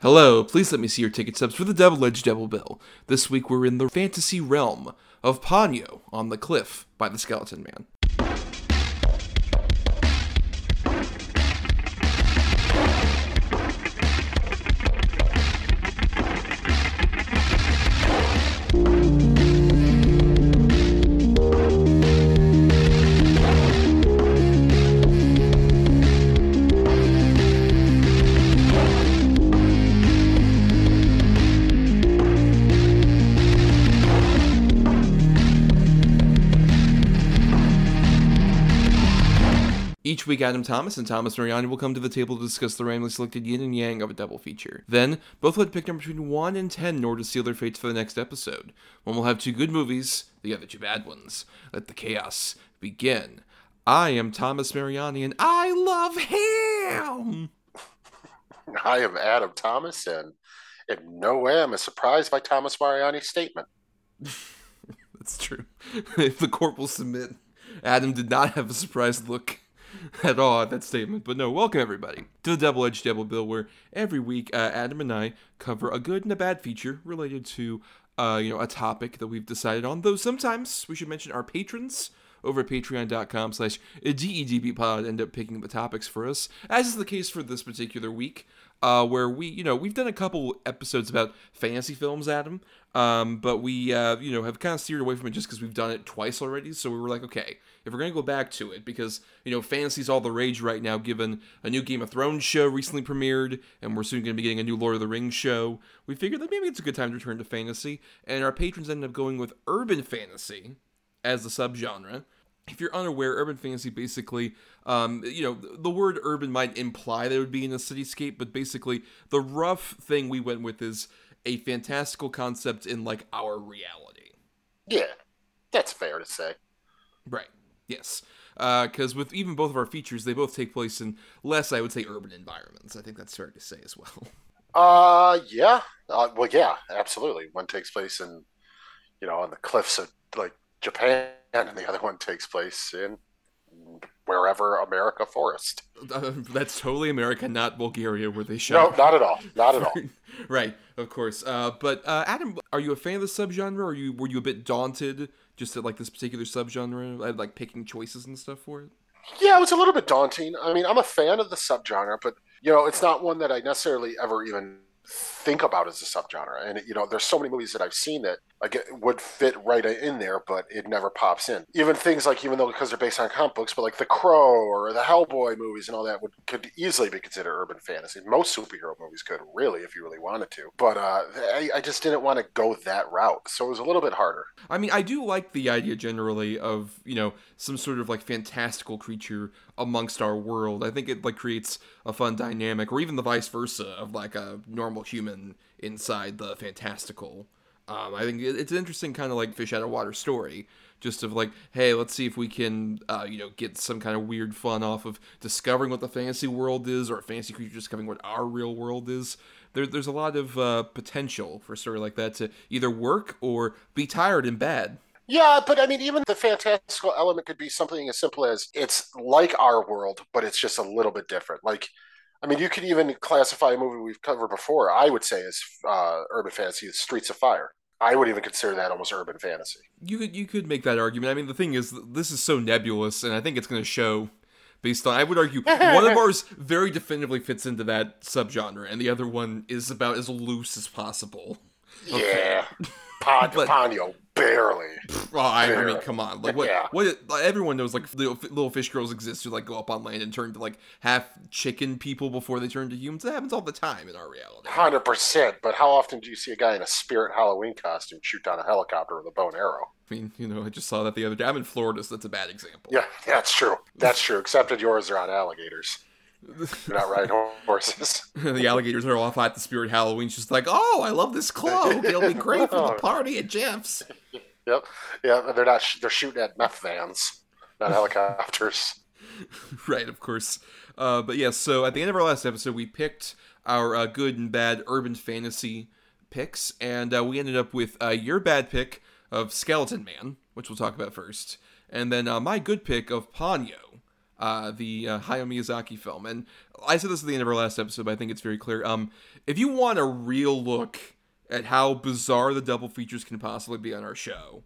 Hello, please let me see your ticket stubs for the Double Edged Double Bill. This week we're in the fantasy realm of Ponyo on the Cliff by the Skeleton Man. Week, Adam Thomas and Thomas Mariani will come to the table to discuss the randomly selected yin and yang of a double feature. Then, both will pick number between 1 and 10 in order to seal their fates for the next episode. One will have two good movies, the other two bad ones. Let the chaos begin. I am Thomas Mariani, and I love ham! I am Adam Thomas, and in no way am I surprised by Thomas Mariani's statement. That's true. if the court will submit, Adam did not have a surprised look at all at that statement. But no, welcome everybody to the Double Edged Double Bill, where every week uh, Adam and I cover a good and a bad feature related to uh, you know a topic that we've decided on. Though sometimes we should mention our patrons over at patreon.com slash dedbpod end up picking the topics for us, as is the case for this particular week, uh, where we, you know, we've done a couple episodes about fantasy films, Adam, um, but we, uh, you know, have kind of steered away from it just because we've done it twice already, so we were like, okay, if we're going to go back to it, because, you know, fantasy's all the rage right now, given a new Game of Thrones show recently premiered, and we're soon going to be getting a new Lord of the Rings show, we figured that maybe it's a good time to return to fantasy, and our patrons ended up going with urban fantasy, as the subgenre. If you're unaware, urban fantasy basically, um, you know, the word urban might imply that it would be in a cityscape, but basically, the rough thing we went with is a fantastical concept in like our reality. Yeah, that's fair to say. Right. Yes. Because uh, with even both of our features, they both take place in less, I would say, urban environments. I think that's fair to say as well. Uh, yeah. Uh, well, yeah, absolutely. One takes place in, you know, on the cliffs of like Japan, and the other one takes place in wherever America forest. Uh, that's totally America, not Bulgaria, where they shot. No, not at all. Not at all. right, of course. Uh, but uh, Adam, are you a fan of the subgenre, or you were you a bit daunted just at like this particular subgenre, like picking choices and stuff for it? Yeah, it was a little bit daunting. I mean, I'm a fan of the subgenre, but you know, it's not one that I necessarily ever even think about as a subgenre. And you know, there's so many movies that I've seen that like would fit right in there, but it never pops in. Even things like even though because they're based on comic books, but like the Crow or the Hellboy movies and all that would could easily be considered urban fantasy. Most superhero movies could really, if you really wanted to. But uh, I, I just didn't want to go that route, so it was a little bit harder. I mean, I do like the idea generally of you know some sort of like fantastical creature amongst our world. I think it like creates a fun dynamic, or even the vice versa of like a normal human inside the fantastical. Um, I think it's an interesting kind of like fish out of water story, just of like, hey, let's see if we can, uh, you know, get some kind of weird fun off of discovering what the fantasy world is, or a fantasy creature discovering what our real world is. There, there's a lot of uh, potential for a story like that to either work or be tired and bad. Yeah, but I mean, even the fantastical element could be something as simple as it's like our world, but it's just a little bit different. Like, I mean, you could even classify a movie we've covered before, I would say, as uh, urban fantasy, Streets of Fire. I would even consider that almost urban fantasy. You could you could make that argument. I mean, the thing is, this is so nebulous, and I think it's going to show based on. I would argue one of ours very definitively fits into that subgenre, and the other one is about as loose as possible. Okay. Yeah, Pod, but, Ponyo barely. Well, I, I, mean, come on, like what? Yeah. What? Like, everyone knows like little, little fish girls exist who like go up on land and turn to like half chicken people before they turn to humans. That happens all the time in our reality. Hundred percent. But how often do you see a guy in a spirit Halloween costume shoot down a helicopter with a bow and arrow? I mean, you know, I just saw that the other day. I'm in Florida, so that's a bad example. Yeah, that's true. That's true. Except that yours are on alligators. You're not riding horses. the alligators are off at the Spirit Halloween. She's like, "Oh, I love this cloak. It'll be great for the party at Jeff's." Yep. Yeah, they're not. They're shooting at meth vans, not helicopters. right, of course. Uh, but yeah, so at the end of our last episode, we picked our uh, good and bad urban fantasy picks, and uh, we ended up with uh, your bad pick of Skeleton Man, which we'll talk about first, and then uh, my good pick of Ponyo. Uh, the uh, Hayao Miyazaki film. And I said this at the end of our last episode, but I think it's very clear. Um, if you want a real look at how bizarre the double features can possibly be on our show,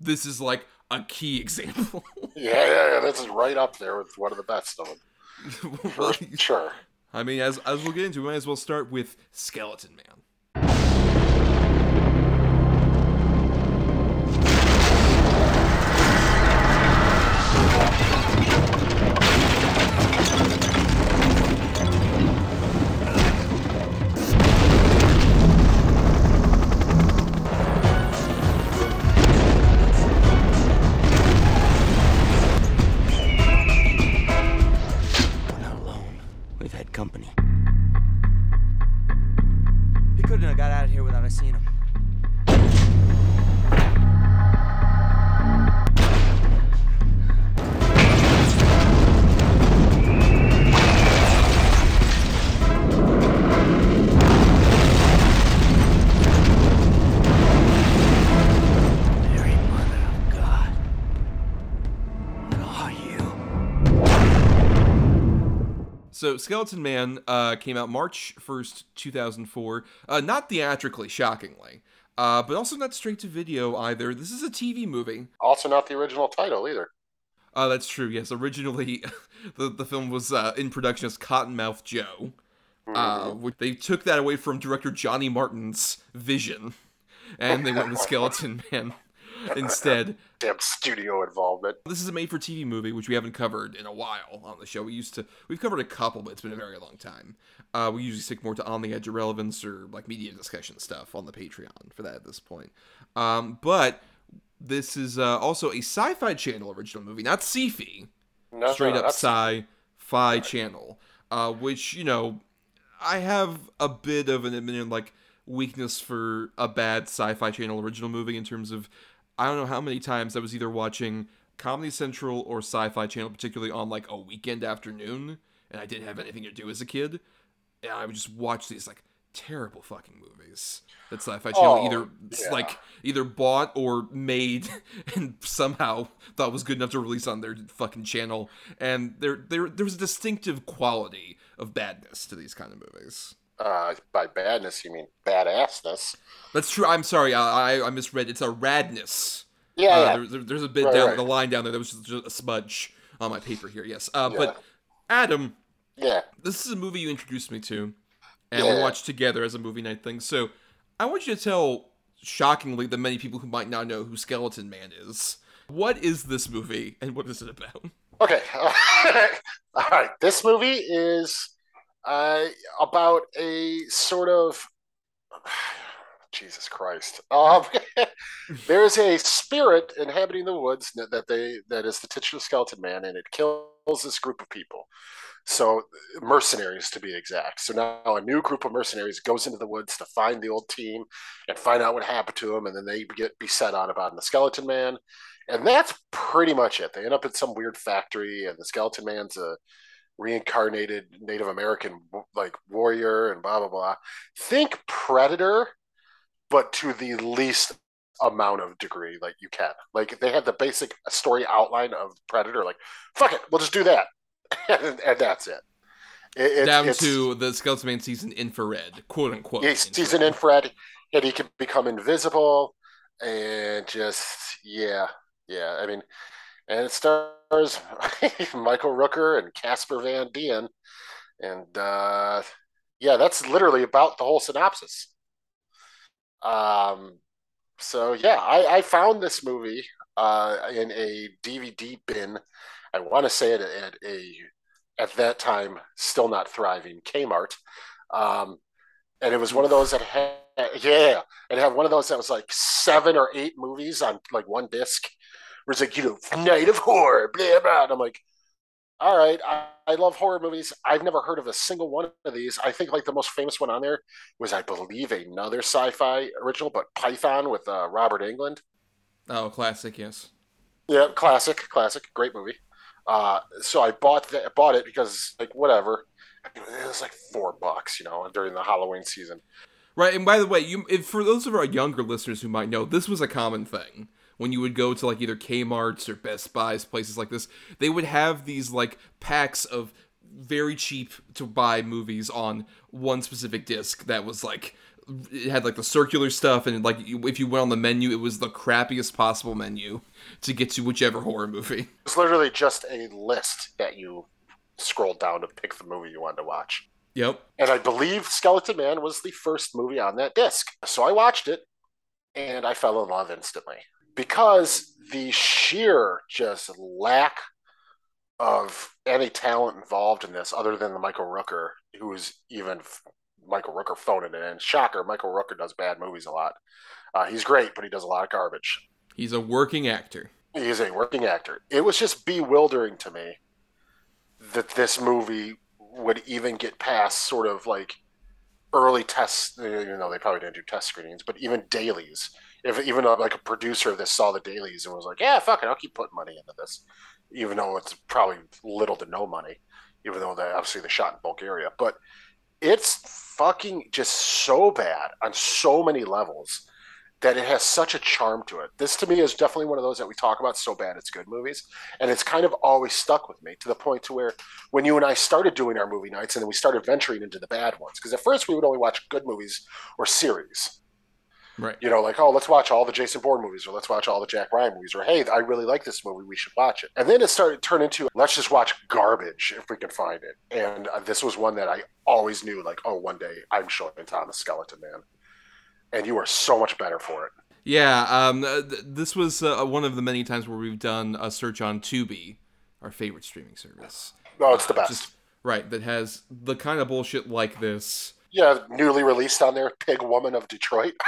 this is like a key example. yeah, yeah, yeah, this is right up there with one of the best of them. For sure. I mean, as as we'll get into, we might as well start with Skeleton Man. Skeleton Man uh, came out March 1st, 2004. Uh, not theatrically, shockingly. Uh, but also not straight to video either. This is a TV movie. Also, not the original title either. Uh, that's true, yes. Originally, the, the film was uh, in production as Cottonmouth Joe. Uh, they took that away from director Johnny Martin's vision. And they went with Skeleton Man instead. Damn studio involvement. This is a made for TV movie, which we haven't covered in a while on the show. We used to, we've covered a couple, but it's been a very long time. Uh, we usually stick more to On the Edge of Relevance or like media discussion stuff on the Patreon for that at this point. Um, but this is uh, also a sci fi channel original movie, not sci No, straight no, up sci fi channel, uh, which, you know, I have a bit of an admitted like weakness for a bad sci-fi channel original movie in terms of I don't know how many times I was either watching Comedy Central or Sci-Fi Channel, particularly on like a weekend afternoon, and I didn't have anything to do as a kid, and I would just watch these like terrible fucking movies that Sci-Fi Channel Oh, either yeah. like either bought or made and somehow thought was good enough to release on their fucking channel, and there there there was a distinctive quality of badness to these kind of movies. Uh, by badness, you mean badassness. That's true. I'm sorry. I I, I misread. It's a radness. Yeah, Uh, yeah. there- there- there's a bit Right, down right. the line down there that was just, just a smudge on my paper here. Yes. Uh, Yeah. But Adam, yeah. this is a movie you introduced me to, and we watched together as a movie night thing. So I want you to tell, shockingly, the many people who might not know who Skeleton Man is. What is this movie, and what is it about? Okay. All right. This movie is uh, about a sort of. Jesus Christ. Um, there is a spirit inhabiting the woods that, they that is the titular skeleton man, and it kills this group of people. So mercenaries, to be exact. So now a new group of mercenaries goes into the woods to find the old team and find out what happened to them, and then they get beset on about the skeleton man, and that's pretty much it. They end up in some weird factory, and the skeleton man's a reincarnated Native American like warrior, and blah blah blah. Think Predator, but to the least amount of degree like you can. Like they had the basic story outline of Predator. Like fuck it, we'll just do that, and, and that's it. It- it- Down to the Skeleton Man season infrared, quote unquote. He's an infrared, and he can become invisible, and just yeah, yeah. I mean, and it stars Michael Rooker and Casper Van Dien, and uh, yeah, that's literally about the whole synopsis. Um, so yeah, I, I found this movie uh, in a DVD bin. I want to say it at a at that time still not thriving Kmart. Um, and it was one of those that had yeah, it had one of those that was like seven or eight movies on like one disc. Where it's like you know, Night of Horror, blah blah. And I'm like, all right, I, I love horror movies. I've never heard of a single one of these. I think like the most famous one on there was, I believe, another sci-fi original, but Python with uh, Robert Englund. Oh, classic, yes. Yeah, classic, classic, great movie. Uh, so I bought that, bought it because like whatever, it was like four bucks, you know, during the Halloween season. Right, and by the way, you if, for those of our younger listeners who might know, this was a common thing when you would go to like either Kmart's or Best Buys, places like this, they would have these like packs of very cheap to buy movies on one specific disc that was like it had like the circular stuff and like if you went on the menu it was the crappiest possible menu to get to whichever horror movie It's literally just a list that you scrolled down to pick the movie you wanted to watch. yep And I believe Skeleton Man was the first movie on that disc. So I watched it and I fell in love instantly because the sheer just lack of any talent involved in this other than the Michael Rooker, who's even Michael Rooker phoning it in. Shocker, Michael Rooker does bad movies a lot. Uh, he's great, but he does a lot of garbage. he's a working actor He's a working actor. It was just bewildering to me that this movie would even get past sort of like early tests. You know, they probably didn't do test screenings, but even dailies. If even a, like a producer of this saw the dailies and was like, "Yeah, fuck it, I'll keep putting money into this," even though it's probably little to no money, even though they obviously they shot in Bulgaria, but it's fucking just so bad on so many levels that it has such a charm to it. This to me is definitely one of those that we talk about so bad it's good movies, and it's kind of always stuck with me to the point to where when you and I started doing our movie nights and then we started venturing into the bad ones because at first we would only watch good movies or series. Right You know, like oh, let's watch all the Jason Bourne movies or let's watch all the Jack Ryan movies or hey, I really like this movie, we should watch it. And then it started to turn into let's just watch garbage if we can find it. And uh, this was one that I always knew like oh, one day I'm showing Thomas Skeleton Man. And you are so much better for it. Yeah, um, uh, th- this was uh, one of the many times where we've done a search on Tubi, our favorite streaming service. No, it's the best. Just right that has the kind of bullshit like this. Yeah, newly released on there, Pig Woman of Detroit.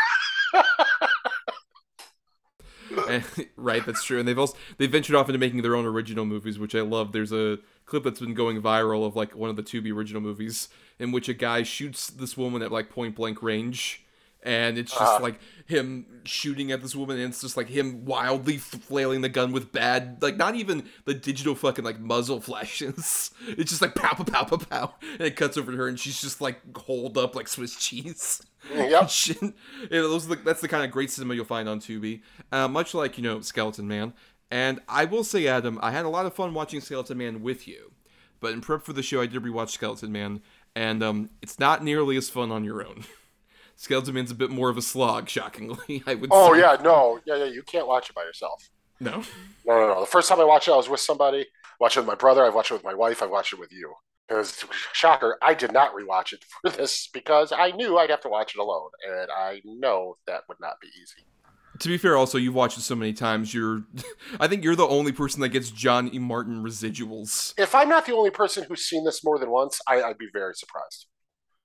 And- right, that's true. And they've also they ventured off into making their own original movies, which I love. There's a clip that's been going viral of like one of the Tubi original movies in which a guy shoots this woman at like point blank range. And it's just Uh-huh. like him shooting at this woman, and it's just like him wildly flailing the gun with bad, like not even the digital fucking like muzzle flashes. It's just like pow pow pow pow pow, and it cuts over to her, and she's just like holed up like Swiss cheese. Yep. Shit. Yeah, those the, that's the kind of great cinema you'll find on Tubi. Uh, much like, you know, Skeleton Man. And I will say, Adam, I had a lot of fun watching Skeleton Man with you. But in prep for the show, I did rewatch Skeleton Man, and um, it's not nearly as fun on your own. Skeleton Man's a bit more of a slog, shockingly, I would Oh say. yeah, no, yeah, yeah. You can't watch it by yourself. No? No, no, no. The first time I watched it, I was with somebody. Watched it with my brother. I've watched it with my wife. I've watched it with you. Because shocker, I did not rewatch it for this because I knew I'd have to watch it alone, and I know that would not be easy. To be fair, also, you've watched it so many times, you're. I think you're the only person that gets John E. Martin residuals. If I'm not the only person who's seen this more than once, I, I'd be very surprised.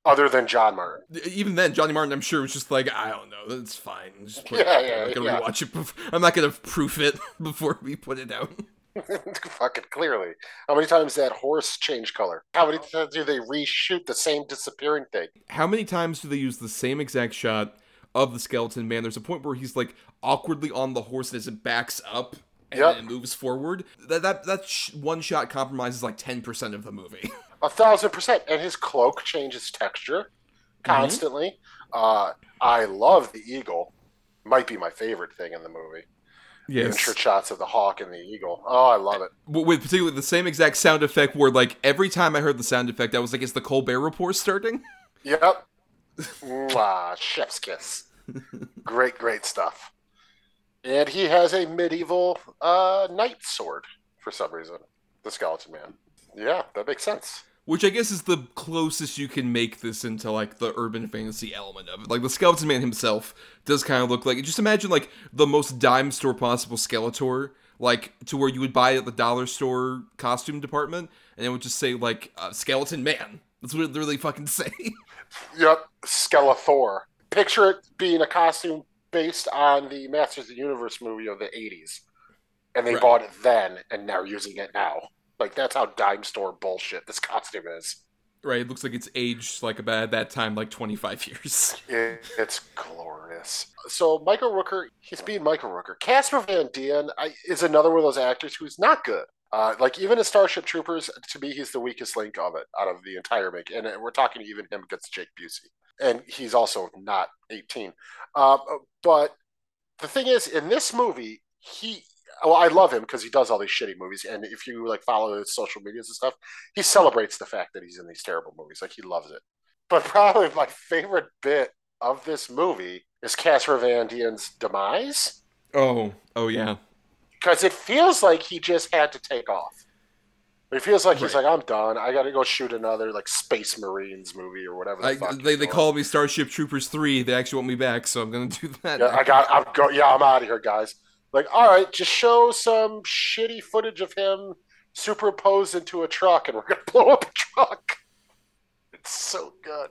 Other than John Martin. even then, Johnny Martin, I'm sure, was just like, I don't know, that's fine. Just put Yeah, yeah, I'm not gonna yeah. rewatch it. Before, I'm not gonna proof it before we put it out. Fucking clearly. How many times that horse changed color? How many oh. times do they reshoot the same disappearing thing? How many times do they use the same exact shot of the skeleton man? There's a point where he's like awkwardly on the horse as it backs up and Yep. then it moves forward. That that that sh- one shot compromises like 10% of the movie. A thousand percent. And his cloak changes texture constantly. Uh, I love the eagle. Might be my favorite thing in the movie. yes. Insert shots of the hawk and the eagle. Oh, I love it. With particularly the same exact sound effect where like every time I heard the sound effect I was like is the Colbert report starting? Yep. Mwah, chef's kiss. Great, great stuff. And he has a medieval uh, knight sword for some reason. The skeleton man. Yeah, that makes sense. Which I guess is the closest you can make this into like the urban fantasy element of it. Like the skeleton man himself does kind of look like just imagine like the most dime store possible Skeletor, like to where you would buy it at the dollar store costume department, and it would just say like uh, skeleton man. That's what it literally fucking say. Yep, Skeletor. Picture it being a costume based on the Masters of the Universe movie of the 80s. And they Right. bought it then, and now using it now. Like, that's how dime store bullshit this costume is. right? It looks like it's aged like about that time like 25 years. It, it's glorious. So, Michael Rooker, he's being Michael Rooker. Casper Van Dien I, is another one of those actors who's not good. Uh, like, even in Starship Troopers, to me, he's the weakest link of it out of the entire make. And we're talking even him against Jake Busey. And he's also not 18. Um, but the thing is, in this movie, he well, I love him because he does all these shitty movies, and if you like follow his social medias and stuff, he celebrates the fact that he's in these terrible movies. Like he loves it. But probably my favorite bit of this movie is Casper Van Dien's demise Oh, oh yeah. because it feels like he just had to take off. It feels like he's like, I'm done. I got to go shoot another like Space Marines movie or whatever. The I, fuck they they call me Starship Troopers three. They actually want me back, so I'm gonna do that. Yeah, I got. I'm go. Yeah, I'm out of here, guys. Like, all right, just show some shitty footage of him superimposed into a truck, and we're gonna blow up a truck. It's so good.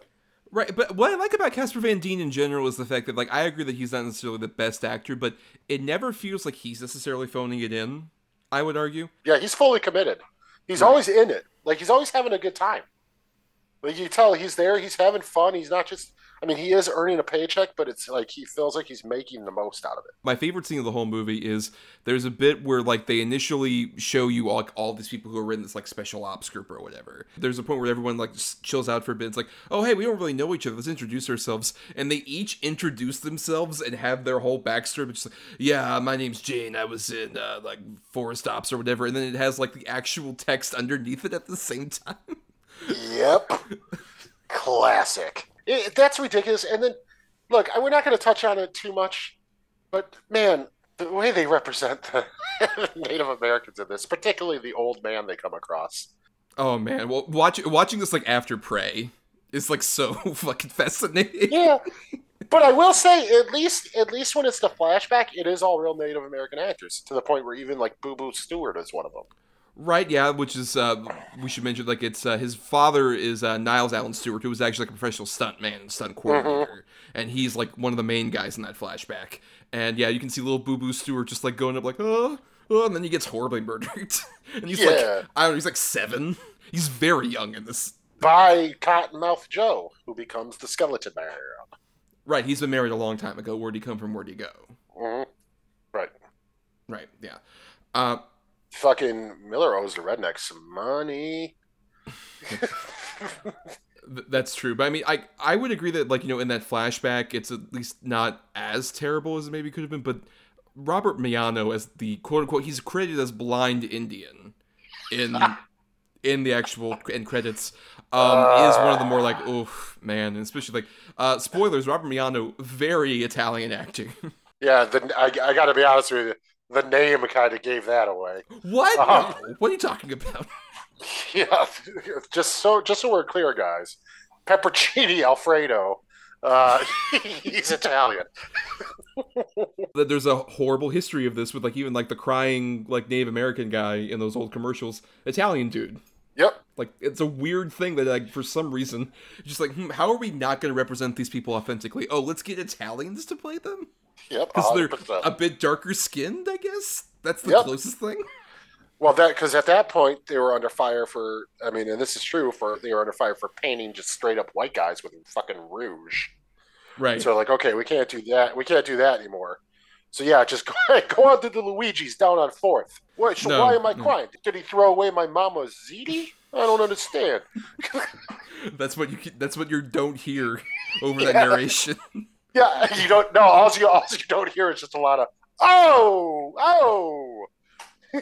Right, but what I like about Casper Van Dien in general is the fact that, like, I agree that he's not necessarily the best actor, but it never feels like he's necessarily phoning it in. I would argue. Yeah, he's fully committed. He's Right. always in it. Like he's always having a good time. Like you tell he's there, he's having fun. He's not just I mean, he is earning a paycheck, but it's like he feels like he's making the most out of it. My favorite scene of the whole movie is there's a bit where like they initially show you all, like all these people who are in this like special ops group or whatever. There's a point where everyone like just chills out for a bit. It's like, oh hey, we don't really know each other. Let's introduce ourselves. And they each introduce themselves and have their whole backstory. But just like, yeah, my name's Jane. I was in uh, like Forest Ops or whatever. And then it has like the actual text underneath it at the same time. Yep. Classic. It, that's ridiculous. And then, look, we're not going to touch on it too much, but man, the way they represent the Native Americans in this, particularly the old man they come across. Oh man, well, watch, watching this like after Prey is like so fucking fascinating. Yeah. But I will say, at least, at least when it's the flashback, it is all real Native American actors to the point where even like Boo Boo Stewart is one of them. Right, yeah, which is uh we should mention like it's uh, his father is uh, Nils Allen Stewart, who was actually like a professional stunt man and stunt coordinator, and he's like one of the main guys in that flashback. And yeah, you can see little Boo Boo Stewart just like going up like oh, oh and then he gets horribly murdered, and he's Yeah. like I don't know, he's like seven. He's very young in this. By Cottonmouth Joe, who becomes the Skeleton Man. Right, he's been married a long time ago. Where'd he come from? Where'd he go? Mhm. Right. Right, yeah. Uh, Fucking Miller owes the rednecks some money. That's true, but I mean, I I would agree that like you know in that flashback, it's at least not as terrible as it maybe could have been. But Robert Miano as the quote unquote, he's credited as blind Indian in in the actual end credits. Um, is one of the more like oof man, and especially like uh, spoilers. Robert Miano, very Italian acting. Yeah, the, I, I got to be honest with you. The name kind of gave that away. what? No. What are you talking about? Yeah, just so just so we're clear, guys. Pepperoncini Alfredo. Uh, he's Italian. that there's a horrible history of this with like even like the crying like Native American guy in those old commercials, Italian dude. Yep. Like it's a weird thing that like for some reason, just like hmm, how are we not going to represent these people authentically? Oh, let's get Italians to play them Yep. because they're a bit darker skinned. I guess that's the Yep. closest thing. Well, that because at that point they were under fire for. I mean, and this is true for they were under fire for painting just straight up white guys with fucking rouge. Right. So like, okay, we can't do that. We can't do that anymore. So yeah, just go, go on to the Luigi's down on Fourth. Wait, so No, why am I no. crying? Did he throw away my mama's ziti? I don't understand. that's what you that's what you don't hear over that narration. Yeah, you don't. No, all you all you don't hear is just a lot of oh oh.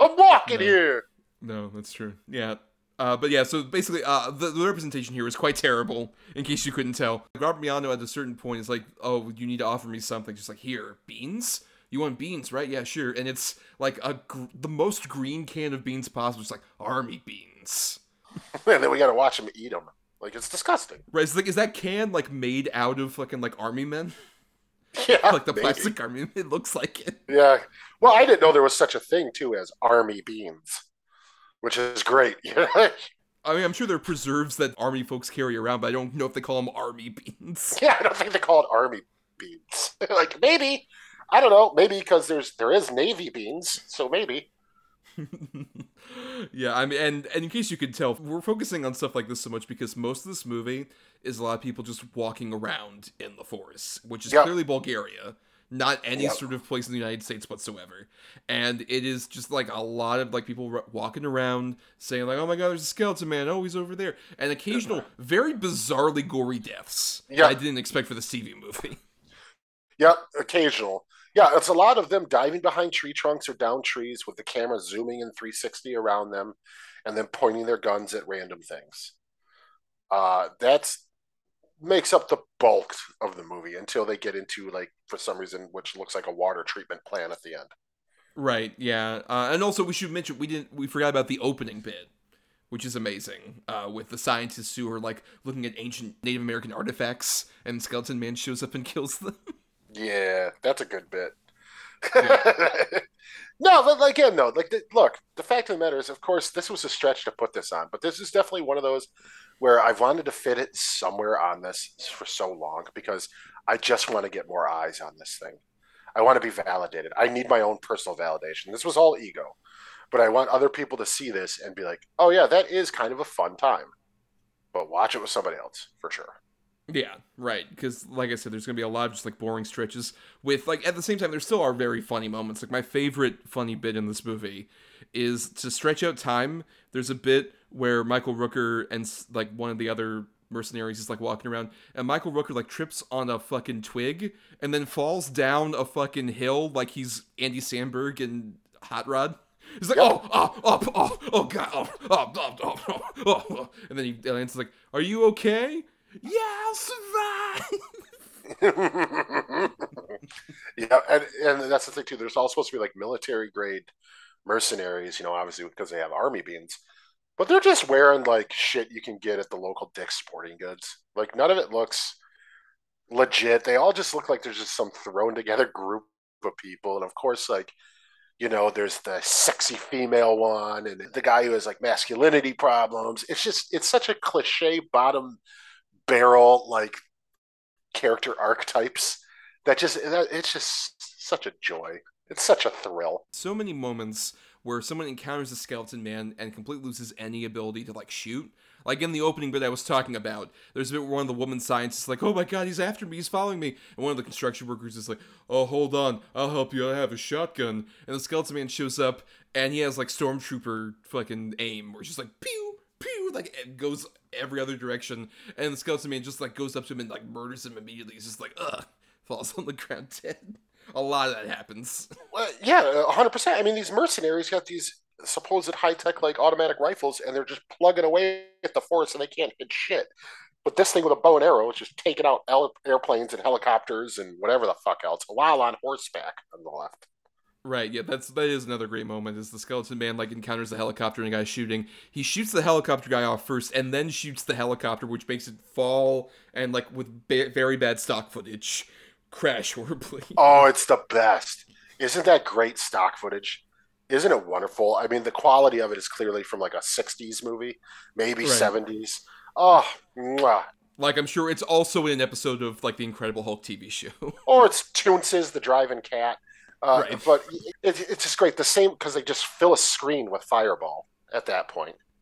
I'm walking No. here. No, that's true. Yeah. Uh, but yeah, so basically, uh, the, the representation here is quite terrible. In case you couldn't tell, Robert Miano at a certain point is like, "Oh, you need to offer me something." Just like, "Here, beans. You want beans, right? Yeah, sure." And it's like a gr- the most green can of beans possible. It's like army beans. And then we got to watch him eat them. Like it's disgusting. Right? It's like, is that can like made out of fucking like army men? Yeah, Like the maybe. plastic army? It looks like it. Yeah. Well, I didn't know there was such a thing too as army beans, which is great. I mean, I'm sure there are preserves that army folks carry around, but I don't know if they call them army beans. yeah, I don't think they call it army beans. like maybe, I don't know. Maybe because there's there is navy beans, so maybe. Yeah, I mean, and, and in case you could tell, we're focusing on stuff like this so much because most of this movie is a lot of people just walking around in the forest, which is Yep. clearly Bulgaria, not any Yep. sort of place in the United States whatsoever. And it is just like a lot of like people r- walking around saying like, "Oh my God, there's a skeleton man! Oh, he's over there!" And occasional, very bizarrely gory deaths. Yeah, I didn't expect for the TV movie. Yep, occasional. Yeah, it's a lot of them diving behind tree trunks or down trees with the camera zooming in 360 around them and then pointing their guns at random things. Uh, that's makes up the bulk of the movie until they get into like for some reason which looks like a water treatment plant at the end. Right. Yeah. Uh, and also, we should mention we didn't we forgot about the opening bit, which is amazing. Uh, with the scientists who are like looking at ancient Native American artifacts, and Skeleton Man shows up and kills them. Yeah, that's a good bit. no, but again, though, like, look, the fact of the matter is, of course, this was a stretch to put this on, but this is definitely one of those where I've wanted to fit it somewhere on this for so long because I just want to get more eyes on this thing. I want to be validated. I need my own personal validation. This was all ego, but I want other people to see this and be like, "Oh yeah, that is kind of a fun time." But watch it with somebody else for sure. Yeah, right. Because, like I said, there's gonna be a lot of just like boring stretches. With like at the same time, there still are very funny moments. Like my favorite funny bit in this movie is to stretch out time. There's a bit where Michael Rooker and like one of the other mercenaries is like walking around, and Michael Rooker like trips on a fucking twig and then falls down a fucking hill like he's Andy Samberg and Hot Rod. He's like, oh, oh, oh, oh, oh, god, oh, oh, oh, oh, oh, oh, oh, and then he lands like, "Are you okay?" Yeah, I'll survive. yeah, and, and that's the thing too. There's all supposed to be like military grade mercenaries, you know, obviously because they have army beans, but they're just wearing like shit you can get at the local Dick's Sporting Goods. Like none of it looks legit. They all just look like there's just some thrown together group of people, and of course, like you know, there's the sexy female one and the guy who has like masculinity problems. It's just it's such a cliche bottom barrel like character archetypes that just it's just such a joy. It's such a thrill. So many moments where someone encounters a skeleton man and completely loses any ability to like shoot. Like in the opening bit I was talking about, there's a bit where one of the woman scientists is like, "Oh my god, he's after me, he's following me," and one of the construction workers is like, "Oh, hold on, I'll help you. I have a shotgun." And the skeleton man shows up and he has like stormtrooper fucking aim, where it's just like pew pew, like it goes every other direction, and the skeleton man just like goes up to him and like murders him immediately. He's just like, ugh, falls on the ground dead. A lot of that happens. Well, yeah, hundred percent. I mean, these mercenaries got these supposed high tech like automatic rifles, and they're just plugging away at the forest, and they can't hit shit. But this thing with a bow and arrow is just taking out airplanes and helicopters and whatever the fuck else, while on horseback on the left. Right, yeah, that's that is another great moment. Is the skeleton man like encounters the helicopter and a guy shooting? He shoots the helicopter guy off first, and then shoots the helicopter, which makes it fall and like with ba- very bad stock footage, crash horribly. Oh, it's the best! Isn't that great stock footage? Isn't it wonderful? I mean, the quality of it is clearly from like a '60s movie, maybe right. '70s. Oh, mwah. Like I'm sure it's also in an episode of like the Incredible Hulk TV show, or oh, it's Toonces, the driving cat. Uh, right. But it, it's just great. The same because they just fill a screen with Fireball at that.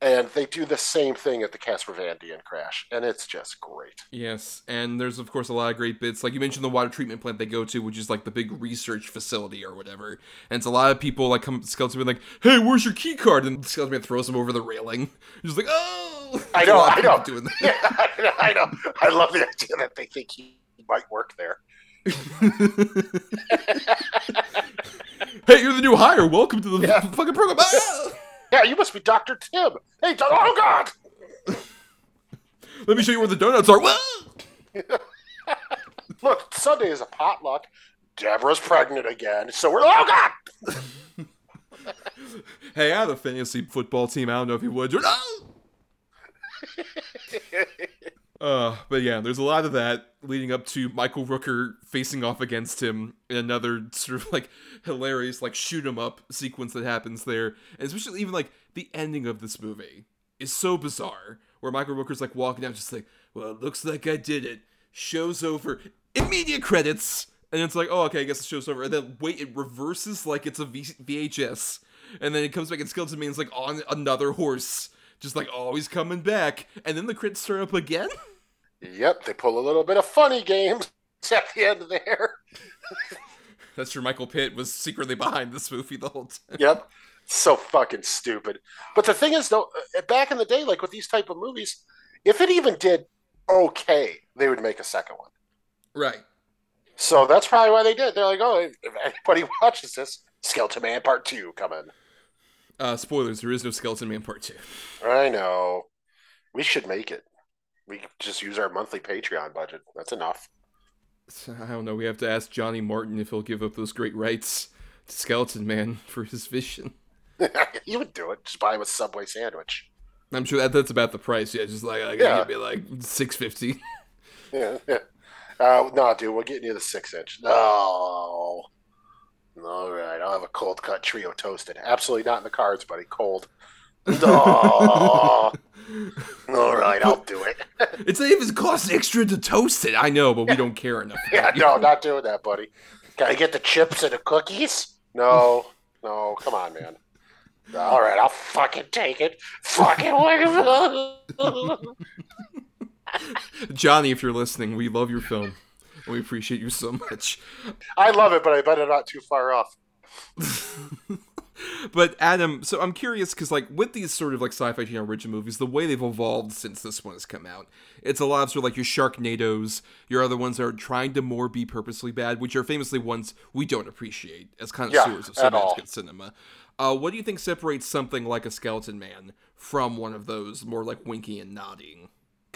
And they do the same thing at the Casper Van Dien crash, and it's just great. Yes, and there's of course a lot of great bits. Like you mentioned, the water treatment plant they go to, which is like the big research facility or whatever. And it's a lot of people like come Skeleton like, "Hey, where's your key card?" And Skeleton Man throws him over the railing. He's like, "Oh!" I know, I know. Doing that. Yeah, I know, I know. I love the idea that they think he might work there. hey, you're the new hire. Welcome to the yeah. fucking program. Ah! Yeah, you must be Dr. Tim. Hey, oh God! Let me show you where the donuts are. Look, Sunday is a potluck. Deborah's pregnant again, so we're oh God! hey, I have a fantasy football team. I don't know if you would. Oh! Uh, but yeah, there's a lot of that leading up to Michael Rooker facing off against him in another sort of like hilarious like shoot 'em up sequence that happens there, and especially even like the ending of this movie is so bizarre, where Michael Rooker's like walking out just like, well, it looks like I did it. Show's over. Immediate credits, and it's like, oh, okay, I guess the show's over. And then wait, it reverses like it's a v- VHS, and then it comes back and Skeleton Man's like on another horse just like always coming back, and then the crits turn up again. Yep, they pull a little bit of funny games at the end there. That's true. Michael Pitt was secretly behind this movie the whole time. Yep, so fucking stupid. But the thing is, though, uh, back in the day, like with these type of movies, if it even did okay, they would make a second one. Right. So that's probably why they did. They're like, oh, if anybody watches this, Skeleton Man Part Two coming. Uh, spoilers: there is no Skeleton Man Part Two. I know. We should make it. We just use our monthly Patreon budget. That's enough. I don't know. We have to ask Johnny Martin if he'll give up those great rights to Skeleton Man for his vision. he would do it. Just buy him a Subway sandwich. I'm sure that that's about the price. Yeah, just like like Yeah. give me like six fifty. Yeah, yeah. Uh, no, dude, we'll get you the six inch. No. All right, I'll have a cold cut trio toasted. Absolutely not in the cards, buddy. Cold. All right, I'll do it. It's not even cost extra to toast it. I know, but we don't care enough. yeah, no, not doing that, buddy. Gotta get the chips and the cookies? No, no, come on, man. All right, I'll fucking take it. Fucking Johnny, if you're listening, we love your film. We appreciate you so much. I love it, but I bet I'm not too far off. but Adam, so I'm curious because like with these sort of like sci-fi channel original movies, the way they've evolved since this one has come out, it's a lot of sort of like your Sharknadoes, your other ones that are trying to more be purposely bad, which are famously ones we don't appreciate as connoisseurs Yeah, of cinematic cinema. Uh, what do you think separates something like a Skeleton Man from one of those more like winky and nodding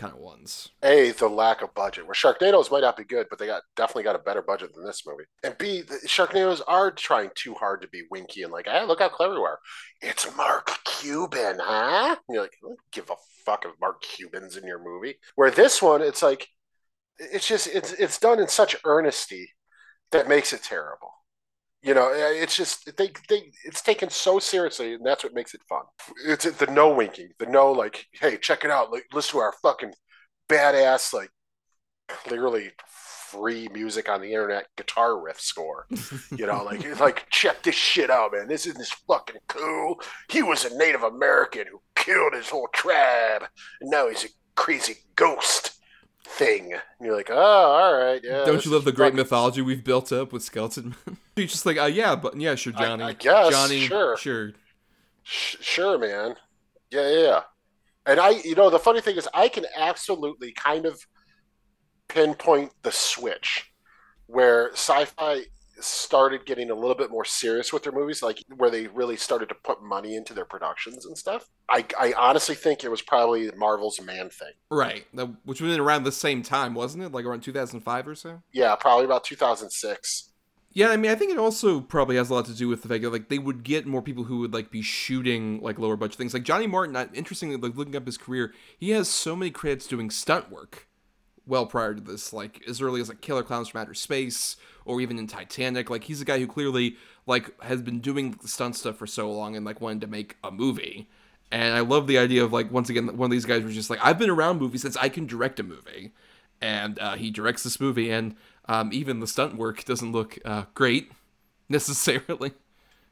kind of ones? A, the lack of budget. Where Sharknadoes might not be good, but they got definitely got a better budget than this movie. And B, the Sharknadoes are trying too hard to be winky and like, hey, look how clever we are. It's Mark Cuban, huh? And you're like, give a fuck if Mark Cuban's in your movie. Where this one, it's like, it's just it's it's done in such earnesty that makes it terrible. You know, it's just they they it's taken so seriously, and that's what makes it fun. It's the no winking, the no like, hey, check it out, like listen to our fucking badass, like clearly free music on the internet guitar riff score. You know, like like check this shit out, man. This is this fucking cool. He was a Native American who killed his whole tribe, and now he's a crazy ghost thing. And you're like, oh, all right, yeah. don't you love the great fucking- mythology we've built up with Skeleton Man? You're just like, uh, yeah, but yeah, sure, I- Johnny. I guess, Johnny, sure. sure. Sh- sure, man. Yeah, yeah, yeah. And I, you know, the funny thing is, I can absolutely kind of pinpoint the switch where sci-fi started getting a little bit more serious with their movies, like where they really started to put money into their productions and stuff. I, I honestly think it was probably Marvel's Man Thing. Right, which was around the same time, wasn't it? Like around 2005 or so. Yeah, probably about 2006. Yeah, I mean, I think it also probably has a lot to do with the fact that like they would get more people who would like be shooting like lower budget things. Like Johnny Martin, uh, interestingly, like looking up his career, he has so many credits doing stunt work. Well, prior to this, like as early as like Killer Clowns from Outer Space, or even in Titanic, like he's a guy who clearly like has been doing stunt stuff for so long and like wanted to make a movie. And I love the idea of like once again one of these guys was just like I've been around movies since I can direct a movie, and uh, he directs this movie, and um, even the stunt work doesn't look uh, great necessarily.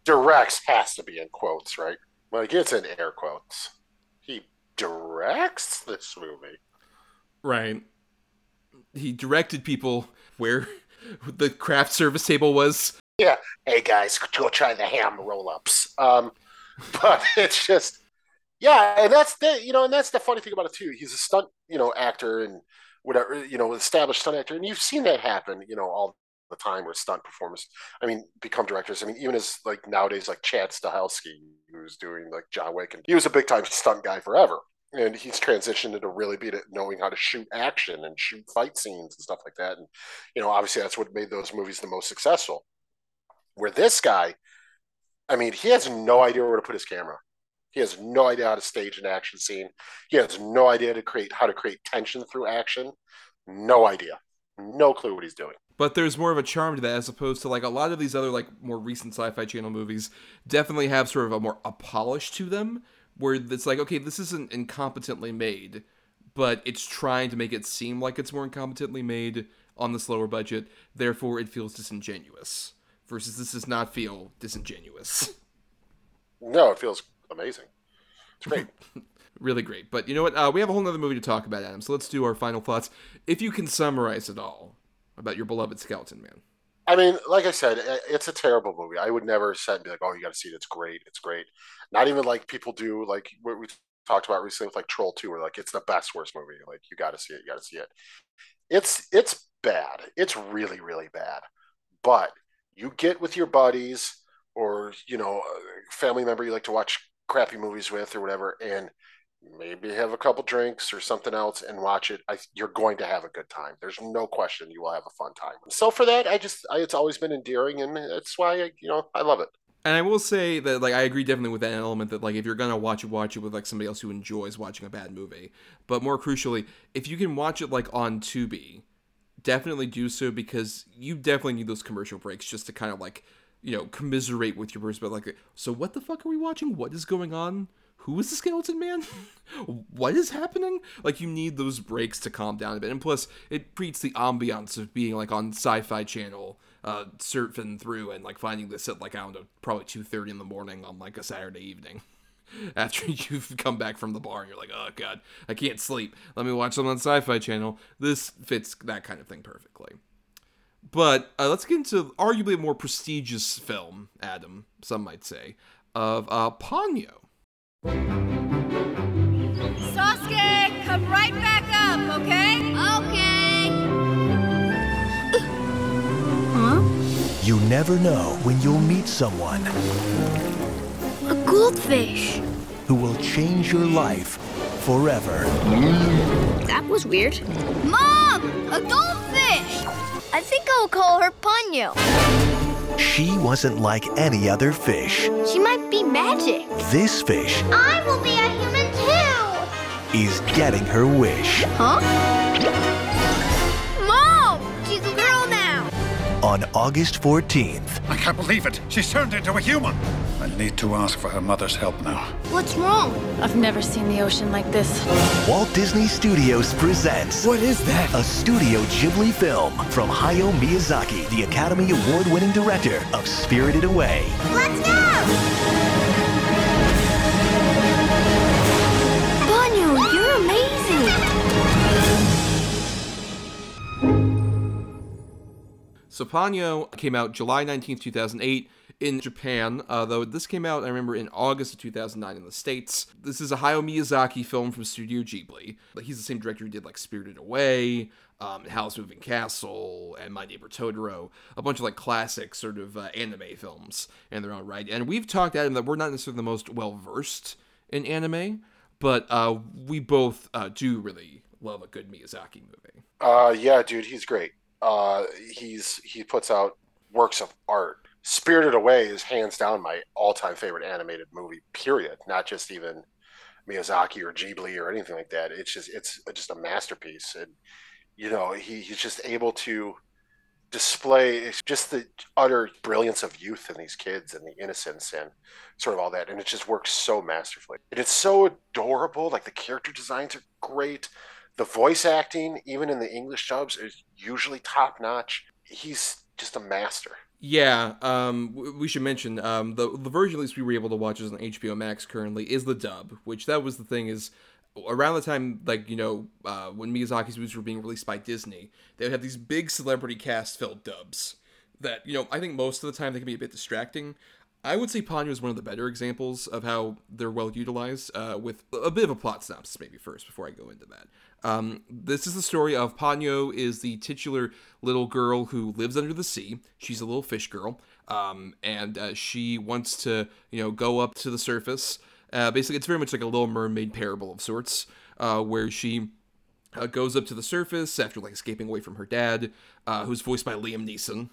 Directs has to be in quotes, right? Like it's in air quotes. He directs this movie. Right. He directed people where the craft service table was. Yeah. Hey guys, go try the ham roll ups. Um, but it's just, yeah, and that's the you know, and that's the funny thing about it too. He's a stunt, you know, actor and whatever, you know, established stunt actor, and you've seen that happen, you know, all the time where stunt performers, I mean, become directors. I mean, even as like nowadays, like Chad Stahelski, who's doing like John Wick, and he was a big time stunt guy forever. And he's transitioned into really being knowing how to shoot action and shoot fight scenes and stuff like that. And you know, obviously, that's what made those movies the most successful. Where this guy, I mean, he has no idea where to put his camera. He has no idea how to stage an action scene. He has no idea to create how to create tension through action. No idea. No clue what he's doing. But there's more of a charm to that as opposed to like a lot of these other like more recent sci-fi channel movies definitely have sort of a more a polish to them where it's like okay this isn't incompetently made but it's trying to make it seem like it's more incompetently made on this lower budget therefore it feels disingenuous versus this does not feel disingenuous No, it feels amazing. It's great. really great. But you know what? Uh, we have a whole other movie to talk about, Adam. So let's do our final thoughts. If you can summarize it all about your beloved Skeleton Man. I mean, like I said, it's a terrible movie. I would never sit and be like, "Oh, you got to see it. It's great. It's great." Not even like people do, like what we talked about recently with like Troll Two, where like it's the best worst movie. Like you got to see it. You got to see it. It's it's bad. It's really, really bad. But you get with your buddies or, you know, family member you like to watch crappy movies with or whatever, and maybe have a couple drinks or something else and watch it. I, you're going to have a good time. There's no question you will have a fun time. So for that, I just, I, it's always been endearing, and that's why I, you know, I love it. And I will say that like I agree definitely with that element that like if you're gonna watch it, watch it with like somebody else who enjoys watching a bad movie. But more crucially, if you can watch it like on Tubi, definitely do so because you definitely need those commercial breaks just to kind of like you know commiserate with your person. But like, so what the fuck are we watching? What is going on? Who is the skeleton man? what is happening? Like you need those breaks to calm down a bit, and plus it creates the ambiance of being like on Sci-Fi Channel uh, surfing through and like finding this at like I don't know, probably two thirty in the morning on like a Saturday evening. After you've come back from the bar and you're like, oh god, I can't sleep. Let me watch something on Sci-Fi Channel. This fits that kind of thing perfectly. But uh, let's get into arguably a more prestigious film, Adam, some might say, of uh, Ponyo. Sosuke, come right back up, okay? Okay. huh? You never know when you'll meet someone A goldfish. who will change your life forever. That was weird. Mom! A goldfish! I think I'll call her Ponyo. She wasn't like any other fish. She might be magic. This fish I will be a human too. is getting her wish. Huh? On August 14th, I can't believe it. She's turned into a human. I'll need to ask for her mother's help now. What's wrong? I've never seen the ocean like this. Walt Disney Studios presents What is that? a Studio Ghibli film from Hayao Miyazaki, the Academy Award winning director of Spirited Away. Let's go! So Ponyo came out July 19th, 2008 in Japan, uh, though this came out, I remember, in August of 2009 in the States. This is a Hayao Miyazaki film from Studio Ghibli. Like, he's the same director who did, like, Spirited Away, um, Howl's Moving Castle, and My Neighbor Totoro, a bunch of, like, classic sort of uh, anime films in their own right. And we've talked at him that we're not necessarily the most well-versed in anime, but uh, we both uh, do really love a good Miyazaki movie. Uh, yeah, dude, he's great. Uh, he's he puts out works of art. Spirited Away is hands down my all-time favorite animated movie. Period. Not just even Miyazaki or Ghibli or anything like that. It's just it's just a masterpiece, and you know he, he's just able to display just the utter brilliance of youth in these kids and the innocence and sort of all that, and it just works so masterfully. And it's so adorable. Like the character designs are great. The voice acting, even in the English dubs, is usually top notch. He's just a master. Yeah, um, we should mention um, the the version at least we were able to watch is on HBO Max currently is the dub, which that was the thing is around the time like you know uh, when Miyazaki's movies were being released by Disney, they would have these big celebrity cast filled dubs that you know I think most of the time they can be a bit distracting. I would say Ponyo is one of the better examples of how they're well utilized. Uh, with a bit of a plot synopsis, maybe first before I go into that. Um, this is the story of Ponyo is the titular little girl who lives under the sea. She's a little fish girl, um, and uh, she wants to you know go up to the surface. Uh, basically, it's very much like a Little Mermaid parable of sorts, uh, where she uh, goes up to the surface after like escaping away from her dad, uh, who's voiced by Liam Neeson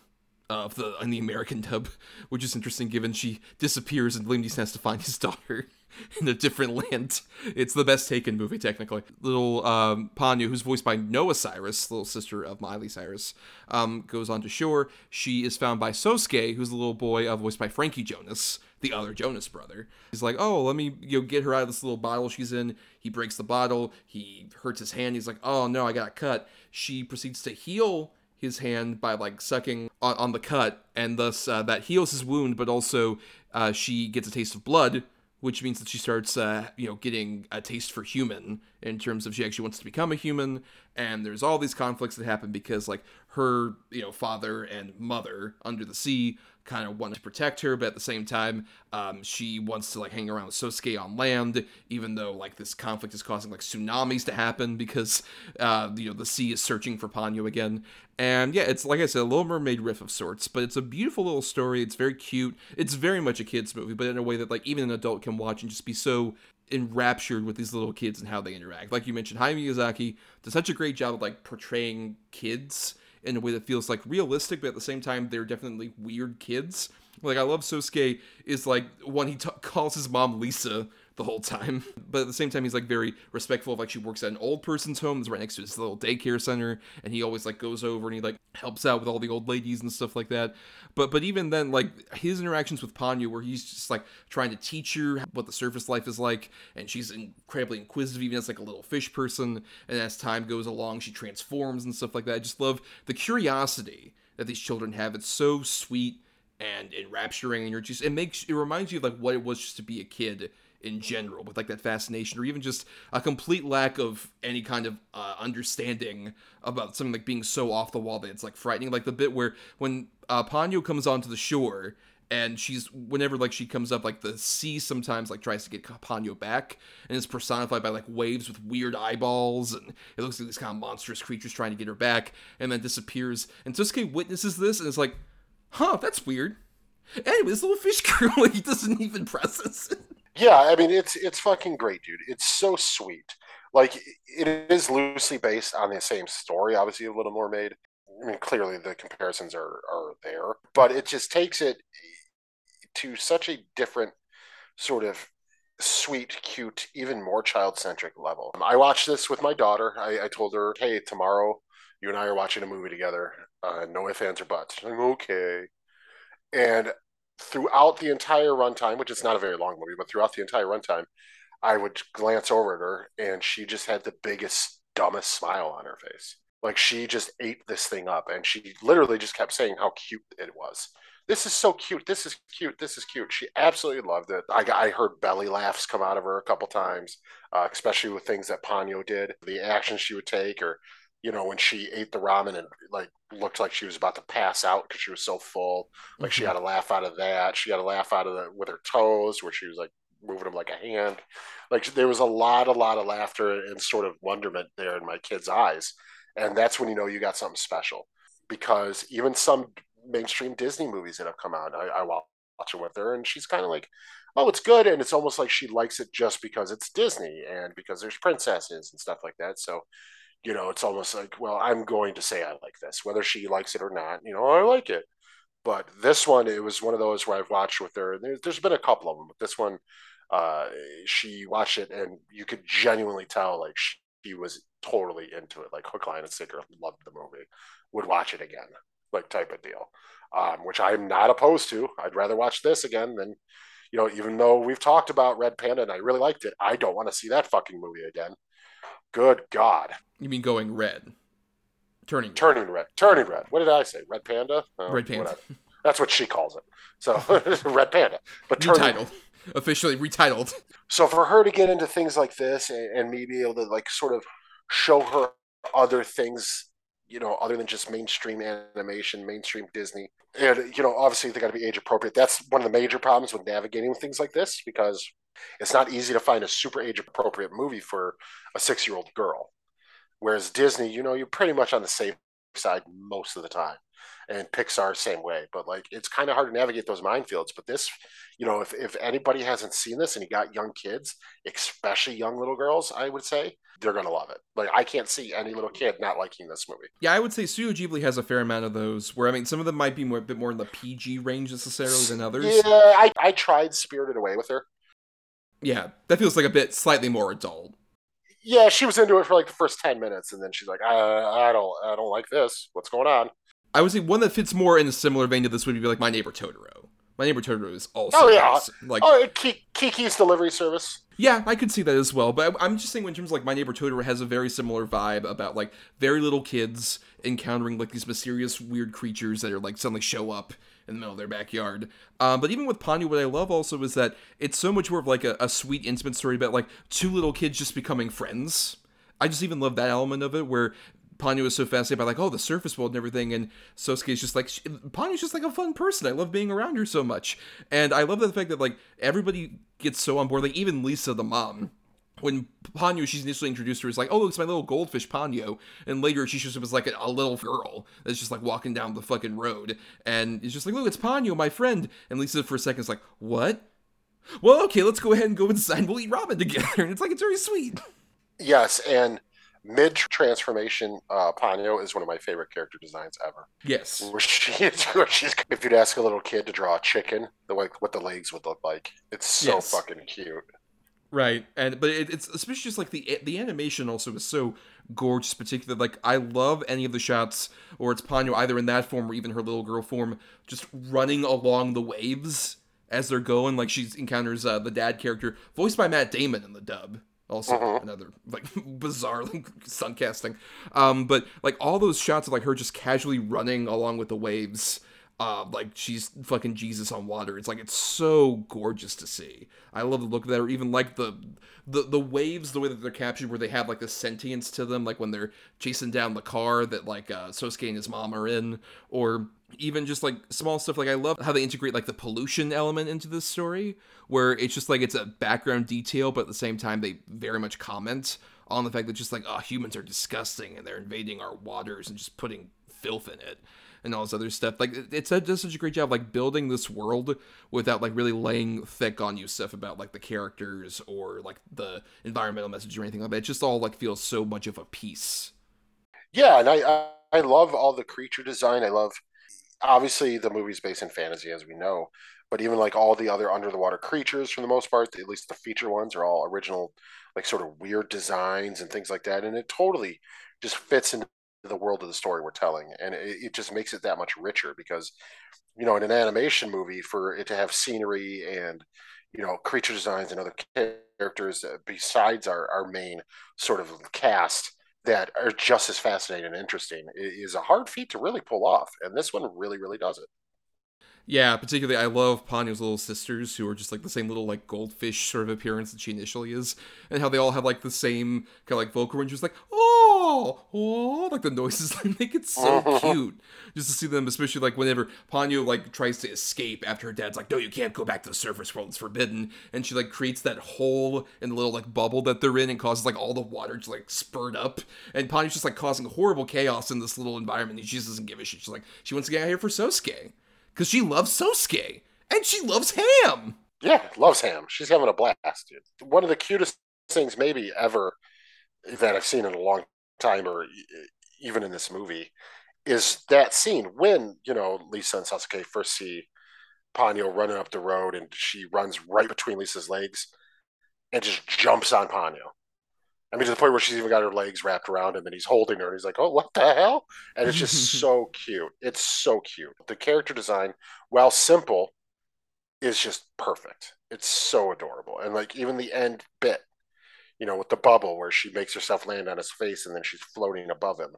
of the in the American dub, which is interesting given she disappears and Liam Neeson has to find his daughter in a different land. It's the best taken movie technically. Little um, Ponyo, who's voiced by Noah Cyrus, little sister of Miley Cyrus, um, goes onto shore. She is found by Sosuke, who's the little boy uh, voiced by Frankie Jonas, the other Jonas brother. He's like, oh, let me you know, get her out of this little bottle she's in. He breaks the bottle. He hurts his hand. He's like, oh no, I got cut. She proceeds to heal his hand by like sucking on, on the cut, and thus uh, that heals his wound. But also, uh, she gets a taste of blood, which means that she starts, uh, you know, getting a taste for human in terms of she actually wants to become a human. And there's all these conflicts that happen because like her you know father and mother under the sea kind of want to protect her but at the same time um, she wants to like hang around with sosuke on land even though like this conflict is causing like tsunamis to happen because uh, you know the sea is searching for ponyo again. And yeah it's like i said a little mermaid riff of sorts but it's a beautiful little story. It's very cute. It's very much a kids movie but in a way that like even an adult can watch and just be so enraptured with these little kids and how they interact. Like you mentioned, Hayao Miyazaki does such a great job of like portraying kids in a way that feels like realistic, but at the same time they're definitely weird kids. Like I love Sosuke is like when he t- calls his mom Lisa the whole time, but at the same time he's like very respectful of like she works at an old person's home that's right next to this little daycare center, and he always like goes over and he like helps out with all the old ladies and stuff like that. But but even then like his interactions with Ponyo where he's just like trying to teach her what the surface life is like, and she's incredibly inquisitive even as like a little fish person, and as time goes along she transforms and stuff like that. I just love the curiosity that these children have. It's so sweet and enrapturing and you're just it makes it reminds you of like what it was just to be a kid in general with like that fascination or even just a complete lack of any kind of uh, understanding about something like being so off the wall that it's like frightening. Like the bit where when uh, Ponyo comes onto the shore and she's whenever like she comes up like the sea sometimes like tries to get Ponyo back and it's personified by like waves with weird eyeballs and it looks like these kind of monstrous creatures trying to get her back and then disappears. And Sosuke witnesses this and it's like huh that's weird. Anyway this little fish girl he doesn't even process it Yeah, I mean it's it's fucking great, dude. It's so sweet. Like it is loosely based on the same story, obviously, of Little Mermaid. I mean, clearly the comparisons are are there, but it just takes it to such a different sort of sweet, cute, even more child centric level. I watched this with my daughter. I, I told her, "Hey, tomorrow you and I are watching a movie together. Uh, no ifs, ands, or buts." Like, okay. And throughout the entire runtime, which is not a very long movie, but throughout the entire runtime, I would glance over at her and she just had the biggest, dumbest smile on her face. Like she just ate this thing up and she literally just kept saying how cute it was. This is so cute. This is cute. This is cute. She absolutely loved it. I, I heard belly laughs come out of her a couple times, uh, especially with things that Ponyo did, the actions she would take, or you know, when she ate the ramen and like looked like she was about to pass out because she was so full. Like she mm-hmm. had a laugh out of that. She had a laugh out of the with her toes where she was like moving them like a hand. Like there was a lot, a lot of laughter and sort of wonderment there in my kid's eyes. And that's when you know you got something special. Because even some mainstream Disney movies that have come out, I, I watch it with her and she's kind of like, oh, it's good. And it's almost like she likes it just because it's Disney and because there's princesses and stuff like that. So you know, it's almost like, well, I'm going to say I like this, whether she likes it or not. You know, I like it. But this one, it was one of those where I've watched with her. There's, there's been a couple of them, but this one, uh, she watched it and you could genuinely tell like she, she was totally into it, like hook, line, and sinker. Loved the movie, would watch it again, like type of deal. Um, which I'm not opposed to. I'd rather watch this again than, you know, even though we've talked about Red Panda and I really liked it, I don't want to see that fucking movie again. Good God. You mean going red? Turning turning red. Turning red. What did I say? Red panda? Oh, red panda. Whatever. That's what she calls it. So red panda. But turning retitled. Officially retitled. So for her to get into things like this and, and me be able to like sort of show her other things, you know, other than just mainstream animation, mainstream Disney. And you know, obviously they got to be age appropriate. That's one of the major problems with navigating things like this because it's not easy to find a super age appropriate movie for a six year old girl. Whereas Disney, you know, you're pretty much on the safe side most of the time. And Pixar, same way. But like, it's kind of hard to navigate those minefields. But this, you know, if, if anybody hasn't seen this and you got young kids, especially young little girls, I would say, they're going to love it. Like, I can't see any little kid not liking this movie. Yeah, I would say Studio Ghibli has a fair amount of those where, I mean, some of them might be more, a bit more in the PG range necessarily than others. Yeah, I, I tried Spirited Away with her. Yeah, that feels like a bit slightly more adult. Yeah, she was into it for like the first ten minutes, and then she's like, "I, I don't, I don't like this. What's going on?" I would say one that fits more in a similar vein to this would be like My Neighbor Totoro, My Neighbor Totoro is also Oh yeah, awesome. like oh Ki- Kiki's delivery service. yeah, I could see that as well. But I'm just saying, in terms of like My Neighbor Totoro has a very similar vibe about like very little kids encountering like these mysterious weird creatures that are like suddenly show up in the middle of their backyard. Um, but even with Ponyo, what I love also is that it's so much more of like a, a sweet, intimate story about like two little kids just becoming friends. I just even love that element of it where Ponyo was so fascinated by like, oh, the surface world and everything, and Sosuke is just like, Ponyo's just like a fun person. I love being around her so much, and I love the fact that like everybody gets so on board. Like even Lisa, the mom, when Ponyo, she's initially introduced her as like, oh, it's my little goldfish Ponyo, and later she shows up as like a, a little girl that's just like walking down the fucking road, and it's just like, look, it's Ponyo, my friend, and Lisa for a second is like, what? Well, okay, let's go ahead and go inside. We'll eat ramen together, and it's like it's very sweet. Yes, and mid transformation, uh, Ponyo is one of my favorite character designs ever. Yes. Where she, where she's, if you'd ask a little kid to draw a chicken, the way what the legs would look like, it's so Yes. fucking cute. Right, and but it, it's especially just like the the animation also is so gorgeous. Particularly, like I love any of the shots, or it's Ponyo either in that form or even her little girl form, just running along the waves as they're going. Like she encounters uh, the dad character, voiced by Matt Damon in the dub. Also another like bizarre like sun casting. Um, but like all those shots of like her just casually running along with the waves uh, like she's fucking Jesus on water. It's like it's so gorgeous to see. I love the look of that, or even like the the the waves, the way that they're captured, where they have like the sentience to them, like when they're chasing down the car that like uh, Sosuke and his mom are in, or even just like small stuff. Like I love how they integrate like the pollution element into this story, where it's just like it's a background detail, but at the same time they very much comment on the fact that just like oh humans are disgusting and they're invading our waters and just putting filth in it and all this other stuff. Like it, it does such a great job like building this world without like really laying thick on you stuff about like the characters or like the environmental message or anything like that. It just all like feels so much of a piece. Yeah, and I, I I love all the creature design. I love obviously the movie's based in fantasy, as we know, but even like all the other under the water creatures, for the most part, at least the feature ones, are all original, like sort of weird designs and things like that, and it totally just fits into the world of the story we're telling, and it, it just makes it that much richer because, you know, in an animation movie, for it to have scenery and you know creature designs and other characters uh, besides our our main sort of cast that are just as fascinating and interesting i- is a hard feat to really pull off, and this one really, really does it. Yeah, particularly I love Ponyo's little sisters who are just like the same little like goldfish sort of appearance that she initially is, and how they all have like the same kind of like vocal range, just like oh, oh, like the noises they make it so cute. Just to see them, especially like whenever Ponyo like tries to escape after her dad's like, no, you can't go back to the surface world, it's forbidden, and she like creates that hole in the little like bubble that they're in and causes like all the water to like spurt up, and Ponyo's just like causing horrible chaos in this little environment, and she just doesn't give a shit. She's like, she wants to get out here for Sosuke because she loves Sosuke and she loves ham. Yeah, loves ham. She's having a blast, dude. One of the cutest things maybe ever that I've seen in a long time, or even in this movie, is that scene when you know Lisa and Sosuke first see Ponyo running up the road, and she runs right between Lisa's legs and just jumps on Ponyo. I mean, to the point where she's even got her legs wrapped around him, and he's holding her, and he's like, "Oh, what the hell?" And it's just so cute. It's so cute. The character design, while simple, is just perfect. It's so adorable. And like even the end bit, you know, with the bubble where she makes herself land on his face and then she's floating above him.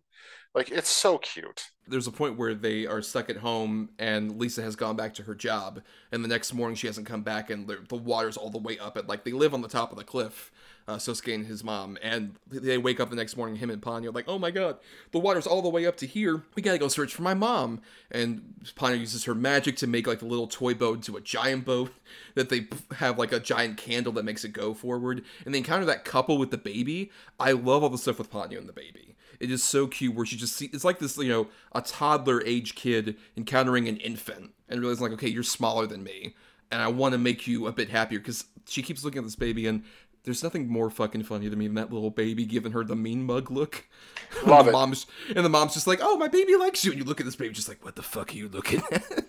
Like it's so cute. There's a point where they are stuck at home and Lisa has gone back to her job, and the next morning she hasn't come back, and the water's all the way up at like they live on the top of the cliff. Uh, Sosuke and his mom, and they wake up the next morning. Him and Ponyo like, oh my god, the water's all the way up to here. We gotta go search for my mom. And Ponyo uses her magic to make like a little toy boat into a giant boat that they have like a giant candle that makes it go forward. And they encounter that couple with the baby. I love all the stuff with Ponyo and the baby. It is so cute where she just see it's like this, you know, a toddler age kid encountering an infant and realizing like, okay, you're smaller than me, and I want to make you a bit happier because she keeps looking at this baby and there's nothing more fucking funny to me than that little baby giving her the mean mug look. Love the it. Mom's, and the mom's just like, "Oh, my baby likes you," and you look at this baby just like, "What the fuck are you looking at?"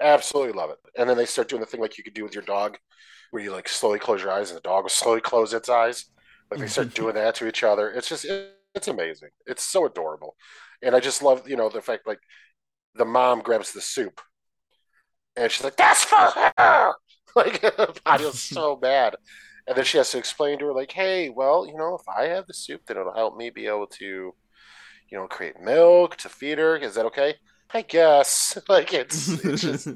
Absolutely love it. And then they start doing the thing like you could do with your dog, where you like slowly close your eyes and the dog will slowly close its eyes. Like they start doing that to each other. It's just it, it's amazing. It's so adorable. And I just love, you know, the fact like the mom grabs the soup and she's like, "That's for her." Like Ponyo's so mad, and then she has to explain to her, like, "Hey, well, you know, if I have the soup, then it'll help me be able to, you know, create milk to feed her. Is that okay?" I guess. Like it's it's just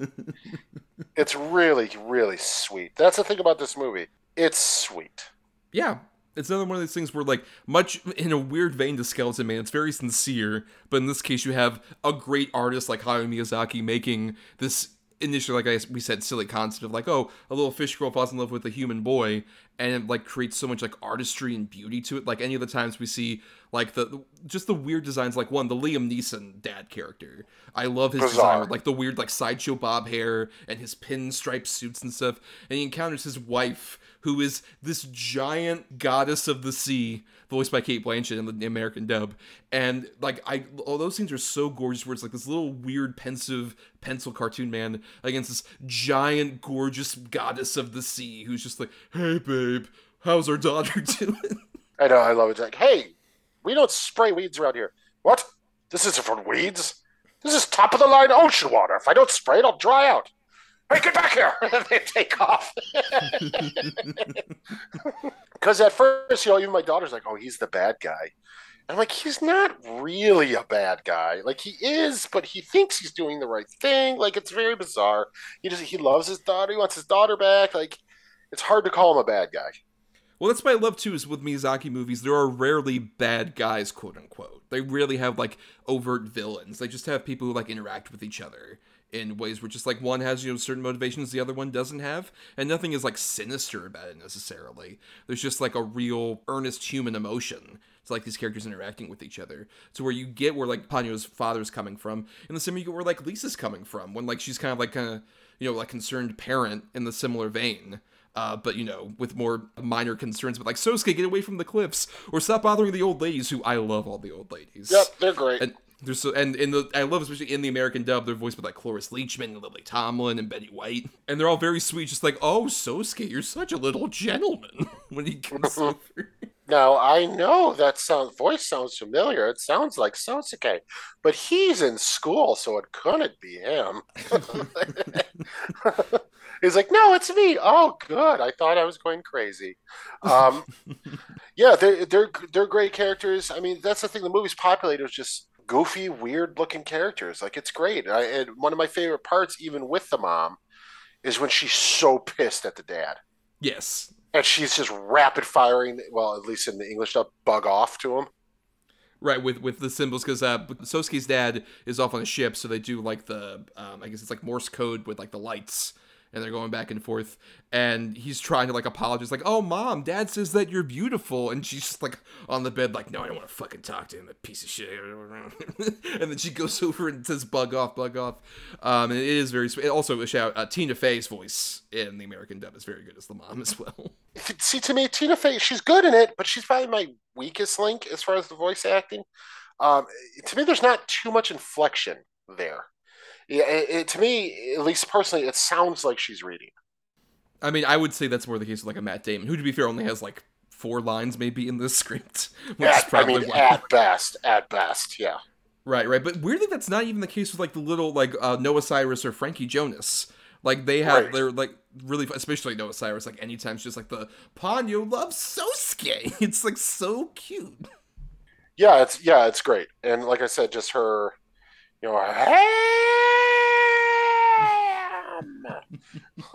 it's really really sweet. That's the thing about this movie. It's sweet. yeah, it's another one of those things where, like, much in a weird vein to Skeleton Man, it's very sincere, but in this case, you have a great artist like Hayao Miyazaki making this initially, like I, we said, silly concept of like, oh, a little fish girl falls in love with a human boy, and it, like creates so much like artistry and beauty to it. Like any of the times we see like the, just the weird designs, like one the Liam Neeson dad character. I love his design, Bizarre. with, like the weird like sideshow bob hair and his pinstripe suits and stuff. And he encounters his wife, who is this giant goddess of the sea, voiced by Cate Blanchett in the American dub. And like I, all those scenes are so gorgeous. Where it's like this little weird pensive pencil cartoon man against this giant gorgeous goddess of the sea, who's just like, "Hey babe, how's our daughter doing?" I know, I love it. Like, hey, we don't spray weeds around here. What? This isn't for weeds. This is top of the line ocean water. If I don't spray it, I'll dry out. Hey, get back here! They take off. Because at first, you know, even my daughter's like, "Oh, he's the bad guy." I'm like, he's not really a bad guy. Like he is, but he thinks he's doing the right thing. Like it's very bizarre. He just he loves his daughter. He wants his daughter back. Like it's hard to call him a bad guy. Well, that's my love too. Is with Miyazaki movies, there are rarely bad guys, quote unquote. They rarely have like overt villains. They just have people who like interact with each other in ways where just like one has you know certain motivations the other one doesn't have, and nothing is like sinister about it necessarily. There's just like a real earnest human emotion. It's like these characters interacting with each other. So where you get where like Ponyo's father's coming from, and the same you get where like Lisa's coming from when like she's kind of like kind of you know like concerned parent in the similar vein uh, but you know, with more minor concerns. But like Sosuke, get away from the cliffs, or stop bothering the old ladies. Who I love all the old ladies. Yep, they're great. And there's so and in the I love especially in the American dub, they're voiced by like Cloris Leachman and Lily Tomlin and Betty White, and they're all very sweet. Just like, oh, Sosuke, you're such a little gentleman when he comes over. Now I know that sound voice sounds familiar. It sounds like Sosuke, but he's in school, so it couldn't be him. he's like, no, it's me. Oh, good. I thought I was going crazy. Um, yeah, they're they're they're great characters. I mean, that's the thing. The movie's populated with just goofy, weird looking characters. Like it's great. I, and one of my favorite parts, even with the mom, is when she's so pissed at the dad Yes, and she's just rapid firing. Well, at least in the English dub, bug off to him. right with with the symbols because uh, Sosuke's dad is off on a ship, so they do like the um, I guess it's like Morse code with like the lights. And they're going back and forth, and he's trying to like apologize, like, "Oh, mom, dad says that you're beautiful," and she's just like on the bed, like, "No, I don't want to fucking talk to him, that piece of shit." and then she goes over and says, "Bug off, bug off." Um, and it is very sweet. Also, a shout, uh, Tina Fey's voice in the American dub is very good as the mom as well. See, to me, Tina Fey, she's good in it, but she's probably my weakest link as far as the voice acting. Um, to me, there's not too much inflection there. Yeah, it, it, to me, at least personally, it sounds like she's reading. I mean, I would say that's more the case with like a Matt Damon, who, to be fair, only has like four lines maybe in this script, which is At, I probably mean, why. at best, at best, yeah. Right, right. But weirdly, that's not even the case with like the little like uh, Noah Cyrus or Frankie Jonas. Like they have, Right. they're like really, especially Noah Cyrus. Like anytime she's just like the Ponyo loves Sosuke. It's like so cute. Yeah, it's yeah, it's great. And like I said, just her, you know, ham. It's- and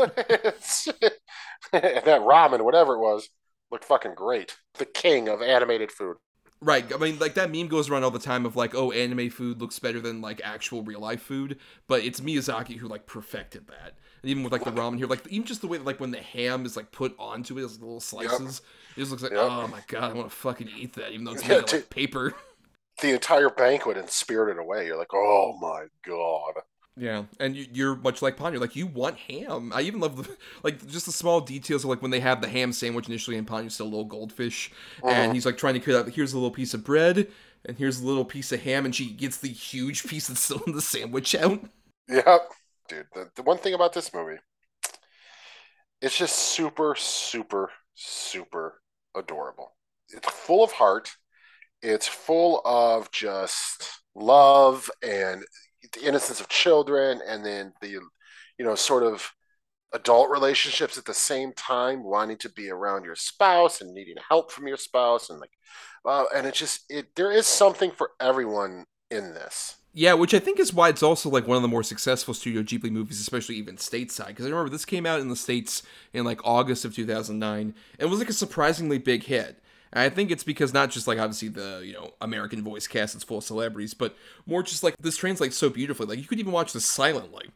that ramen, whatever it was, looked fucking great. The king of animated food. Right. I mean, like that meme goes around all the time of like, oh, anime food looks better than like actual real life food. But it's Miyazaki who like perfected that. And even with like the ramen here, like even just the way that like when the ham is like put onto it as little slices, it just looks like, Yep. oh my god, I want to fucking eat that, even though it's made out of like, paper. The entire banquet and Spirited Away. You're like, oh my god. Yeah, and you- you're much like Ponyo. Like you want ham. I even love the like just the small details of like when they have the ham sandwich initially, and Ponyo's still a little goldfish, and uh-huh. he's like trying to cut out. Here's a little piece of bread, and here's a little piece of ham, and she gets the huge piece that's still in the sandwich out. Yep. Dude, the, the one thing about this movie, it's just super, super, super adorable. It's full of heart. It's full of just love and the innocence of children, and then the, you know, sort of adult relationships at the same time, wanting to be around your spouse and needing help from your spouse, and like, uh, and it just it there is something for everyone in this. Yeah, which I think is why it's also like one of the more successful Studio Ghibli movies, especially even stateside. Because I remember this came out in the states in like August of 2009, and was like a surprisingly big hit. And I think it's because not just like obviously the you know American voice cast is full of celebrities, but more just like this translates so beautifully. Like you could even watch this silently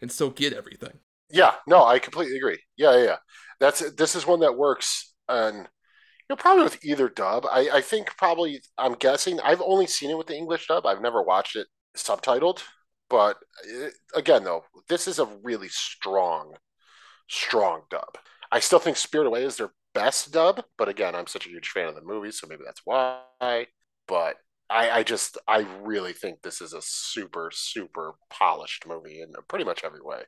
and still get everything. Yeah, no, I completely agree. Yeah, yeah, yeah. That's this is one that works and you know probably with either dub. I, I think probably I'm guessing I've only seen it with the English dub. I've never watched it subtitled, but it, again though, this is a really strong, strong dub. I still think Spirit Away is their best dub, but again, I'm such a huge fan of the movie, so maybe that's why. But I, I just I really think this is a super super polished movie in pretty much every way.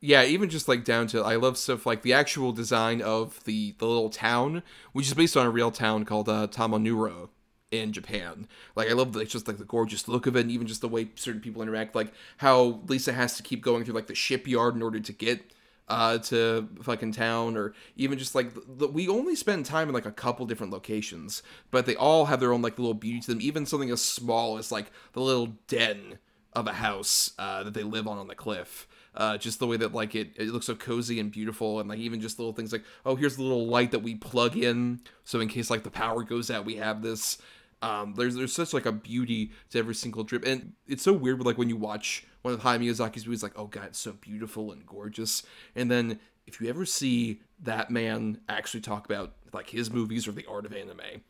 Yeah, even just like down to I love stuff like the actual design of the the little town, which is based on a real town called uh, Tomonoura in Japan. Like I love the, just like the gorgeous look of it, and even just the way certain people interact. Like how Lisa has to keep going through like the shipyard in order to get uh, to fucking town, or even just like the, we only spend time in like a couple different locations, but they all have their own like little beauty to them. Even something as small as like the little den of a house uh, that they live on on the cliff. Uh, just the way that like it, it looks so cozy and beautiful and like even just little things like oh here's the little light that we plug in so in case like the power goes out we have this um, there's there's such like a beauty to every single trip and it's so weird. But like when you watch one of Hayao Miyazaki's movies, like oh god, it's so beautiful and gorgeous, and then if you ever see that man actually talk about like his movies or the art of anime,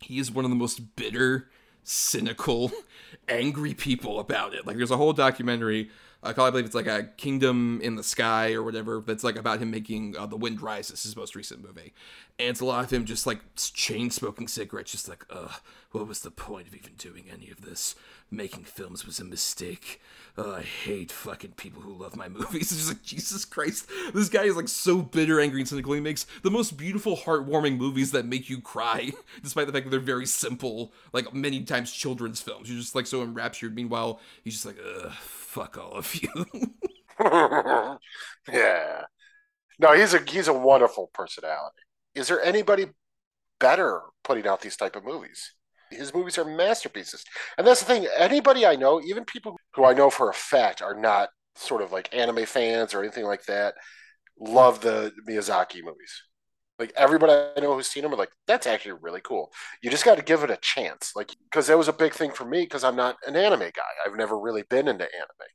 he is one of the most bitter, cynical, angry people about it. Like there's a whole documentary I call I believe it's like a Kingdom in the Sky or whatever. That's like about him making uh, The Wind Rises, his most recent movie, and it's a lot of him just like chain smoking cigarettes, just like, ugh, what was the point of even doing any of this? Making films was a mistake. I hate fucking people who love my movies. It's just like Jesus Christ, this guy is like so bitter, angry, and cynical. He makes the most beautiful, heartwarming movies that make you cry, despite the fact that they're very simple, like many times children's films. You're just like so enraptured. Meanwhile, he's just like, ugh fuck all of you. yeah. No, he's a he's a wonderful personality. Is there anybody better putting out these type of movies? His movies are masterpieces. And that's the thing, anybody I know, even people who I know for a fact are not sort of like anime fans or anything like that, love the Miyazaki movies. Like everybody I know who's seen them are like, that's actually really cool. You just got to give it a chance. Like, because that was a big thing for me because I'm not an anime guy. I've never really been into anime.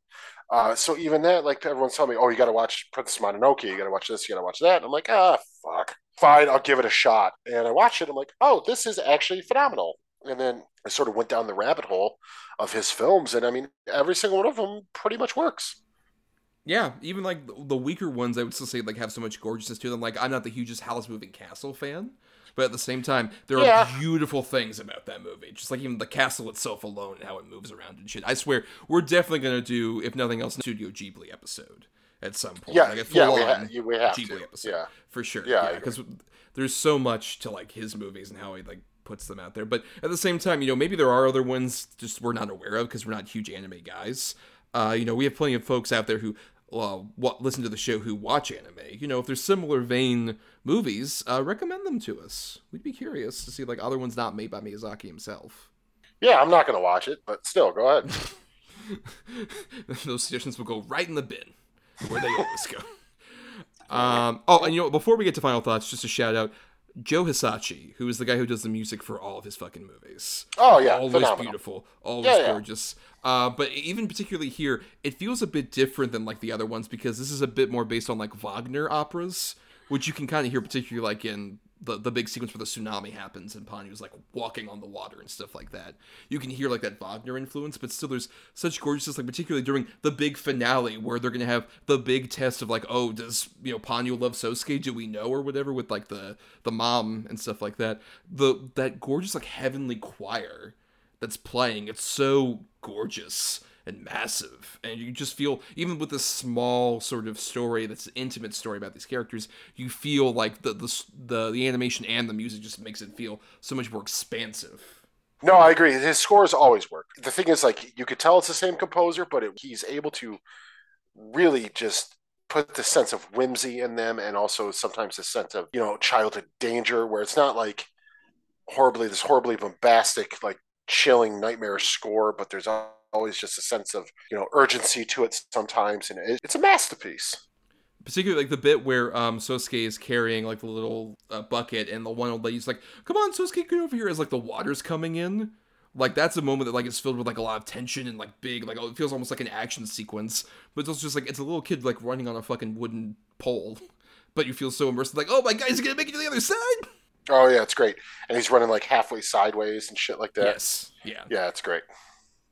Uh, so even that, like everyone's telling me, oh, you got to watch Princess Mononoke. You got to watch this. You got to watch that. And I'm like, ah, fuck. Fine, I'll give it a shot. And I watched it. I'm like, oh, this is actually phenomenal. And then I sort of went down the rabbit hole of his films. And I mean, every single one of them pretty much works. Yeah, even like the weaker ones, I would still say like have so much gorgeousness to them. Like I'm not the hugest Howl's Moving Castle fan, but at the same time, there yeah. are beautiful things about that movie. Just like even the castle itself alone and how it moves around and shit. I swear, we're definitely gonna do, if nothing else, a Studio Ghibli episode at some point. Yeah, like yeah, we, ha- we have Ghibli to. episode. Yeah, for sure. Yeah, because yeah, there's so much to like his movies and how he like puts them out there. But at the same time, you know, maybe there are other ones just we're not aware of because we're not huge anime guys. Uh, you know, we have plenty of folks out there who uh, what listen to the show who watch anime. You know, if there's similar vein movies, uh, recommend them to us. We'd be curious to see like other ones not made by Miyazaki himself. Yeah, I'm not going to watch it, but still, go ahead. Those suggestions will go right in the bin, where they always go. Um, oh, and you know, before we get to final thoughts, just a shout out. Joe Hisaishi, who is the guy who does the music for all of his fucking movies. Oh yeah, always phenomenal. beautiful, always yeah, gorgeous. Uh, but even particularly here, it feels a bit different than like the other ones because this is a bit more based on like Wagner operas, which you can kind of hear particularly like in the, the big sequence where the tsunami happens and Ponyo's like walking on the water and stuff like that. You can hear like that Wagner influence, but still there's such gorgeousness, like particularly during the big finale where they're gonna have the big test of like, oh, does you know Ponyo love Sosuke? Do we know or whatever with like the the mom and stuff like that. The that gorgeous like heavenly choir that's playing. It's so gorgeous and massive. And you just feel even with this small sort of story that's an intimate story about these characters you feel like the, the the the, animation and the music just makes it feel so much more expansive. No i agree. His scores always work. The thing is like you could tell it's the same composer but it, he's able to really just put the sense of whimsy in them and also sometimes a sense of, you know, childhood danger where it's not like horribly, this horribly bombastic, like chilling, nightmarish score, but there's always just a sense of, you know, urgency to it sometimes. And it, it's a masterpiece particularly like the bit where um Sosuke is carrying like the little uh, bucket and the one old lady's like, "Come on, Sosuke, get over here!" As like the water's coming in, like that's a moment that like is filled with like a lot of tension and like big, like oh, it feels almost like an action sequence. But it's also just like it's a little kid like running on a fucking wooden pole, but you feel so immersed, like, oh my god, he's gonna make it to the other side. Oh yeah, it's great, and he's running like halfway sideways and shit like that. Yes, yeah, yeah, it's great.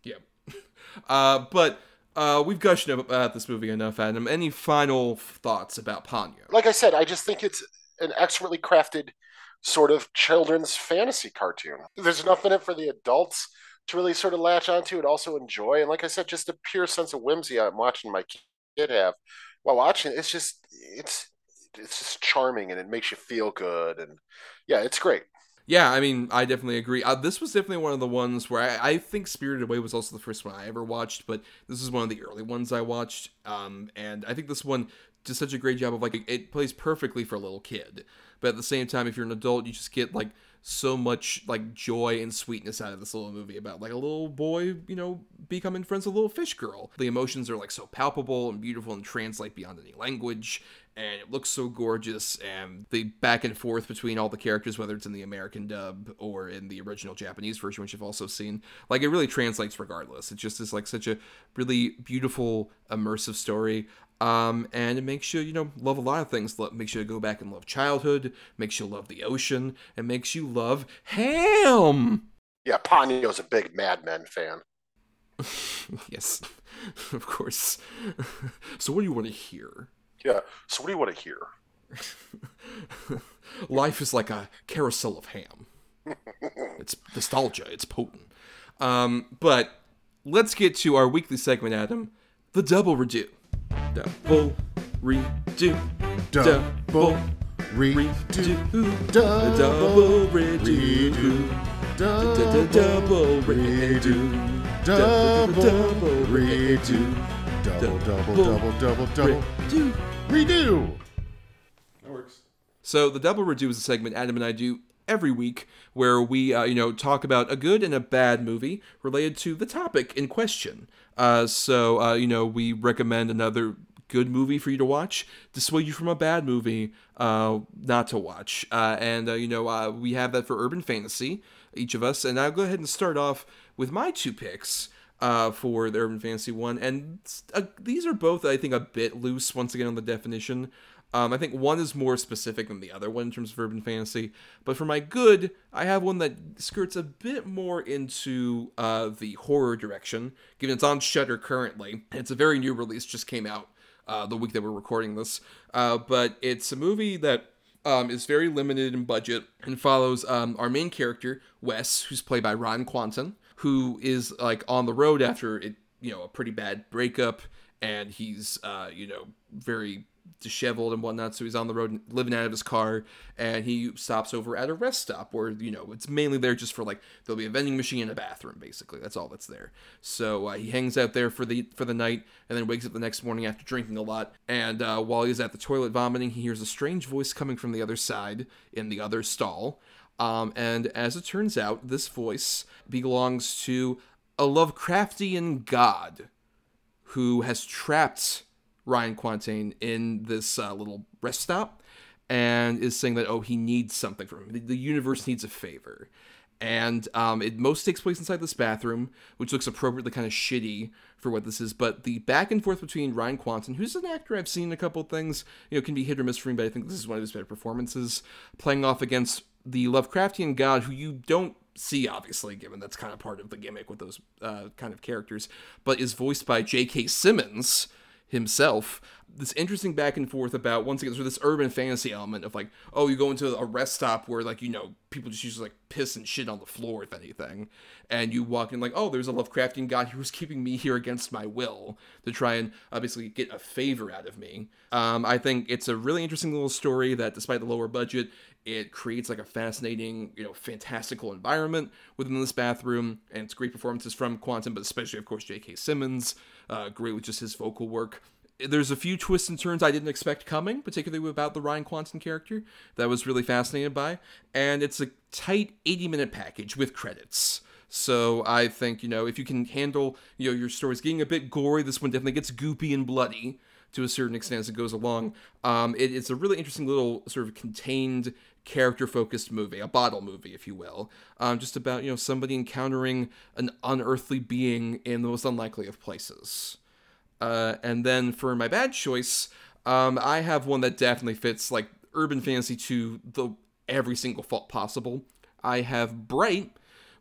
Yeah, uh, but uh, we've gushed about this movie enough, Adam. Any final thoughts about Ponyo? Like I said, I just think it's an expertly crafted sort of children's fantasy cartoon. There's enough in it for the adults to really sort of latch onto and also enjoy. And like I said, just a pure sense of whimsy I'm watching my kid have while watching. It's just it's it's just charming and it makes you feel good and yeah, it's great. Yeah, I mean, I definitely agree. Uh, this was definitely one of the ones where I, I, think Spirited Away was also the first one I ever watched, but this is one of the early ones I watched. Um, and I think this one does such a great job of like it, plays perfectly for a little kid, but at the same time, if you're an adult, you just get like so much like joy and sweetness out of this little movie about like a little boy, you know, becoming friends with a little fish girl. The emotions are like so palpable and beautiful and translate beyond any language and it looks so gorgeous and the back and forth between all the characters whether it's in the american dub or in the original japanese version which you've also seen like it really translates regardless it just is like such a really beautiful immersive story um, and it makes you, you know, love a lot of things. It makes you go back and love childhood, makes you love the ocean, and makes you love ham. Yeah, Ponyo's a big Mad Men fan. yes, of course. so, what do you want to hear? Yeah. So what do you want to hear? Life is like a carousel of ham. it's nostalgia. It's potent. Um, but let's get to our weekly segment, Adam. The double redo. Double redo. Double redo. Double redo. Double redo. Double redo. Double, double, double, double, double. double, Redo. Redo. That works. So the double redo is a segment Adam and I do every week where we, uh, you know, talk about a good and a bad movie related to the topic in question. Uh, so, uh, you know, we recommend another good movie for you to watch, dissuade you from a bad movie uh, not to watch. Uh, and, uh, you know, uh, we have that for urban fantasy, each of us. And I'll go ahead and start off with my two picks uh, for the Urban Fantasy one, and uh, these are both, I think, a bit loose once again on the definition. Um, I think one is more specific than the other one in terms of urban fantasy. But for my good, I have one that skirts a bit more into uh, the horror direction, given it's on Shudder currently. It's a very new release, just came out uh, the week that we're recording this. Uh, but it's a movie that um, is very limited in budget and follows um, our main character, Wes, who's played by Ryan Kwanten who is like on the road after it, you know, a pretty bad breakup, and he's, uh, you know, very disheveled and whatnot. So he's on the road living out of his car, and he stops over at a rest stop where you know it's mainly there just for like there'll be a vending machine and a bathroom. Basically, that's all that's there. So uh, he hangs out there for the for the night, and then wakes up the next morning after drinking a lot. And uh, while he's at the toilet vomiting, he hears a strange voice coming from the other side in the other stall. Um, and as it turns out, this voice belongs to a Lovecraftian god who has trapped Ryan Kwanten in this uh, little rest stop and is saying that, oh, he needs something from him. The, the universe needs a favor. And um, it most takes place inside this bathroom, which looks appropriately kind of shitty for what this is. But the back and forth between Ryan Kwanten, who's an actor I've seen a couple things, you know, can be hit or miss for me, but I think this is one of his better performances, playing off against the Lovecraftian god who you don't see obviously given that's kind of part of the gimmick with those uh, kind of characters but is voiced by j.k simmons himself. This interesting back and forth about once again so this urban fantasy element of like oh you go into a rest stop where like you know people just use like piss and shit on the floor if anything and you walk in like oh there's a lovecraftian god who's keeping me here against my will to try and obviously get a favor out of me. Um, i think it's a really interesting little story that despite the lower budget it creates like a fascinating, you know, fantastical environment within this bathroom, and it's great performances from Kwanten, but especially, of course, J.K. Simmons. Uh, great with just his vocal work. there's a few twists and turns I didn't expect coming, particularly about the Ryan Kwanten character that I was really fascinated by. And it's a tight 80 minute package with credits. So I think, you know, if you can handle, you know, your stories getting a bit gory, this one definitely gets goopy and bloody to a certain extent as it goes along. Um, it, it's a really interesting little sort of contained character focused movie, a bottle movie, if you will, um, just about, you know, somebody encountering an unearthly being in the most unlikely of places. Uh, and then for my bad choice, um, I have one that definitely fits like urban fantasy to the every single fault possible. I have Bright,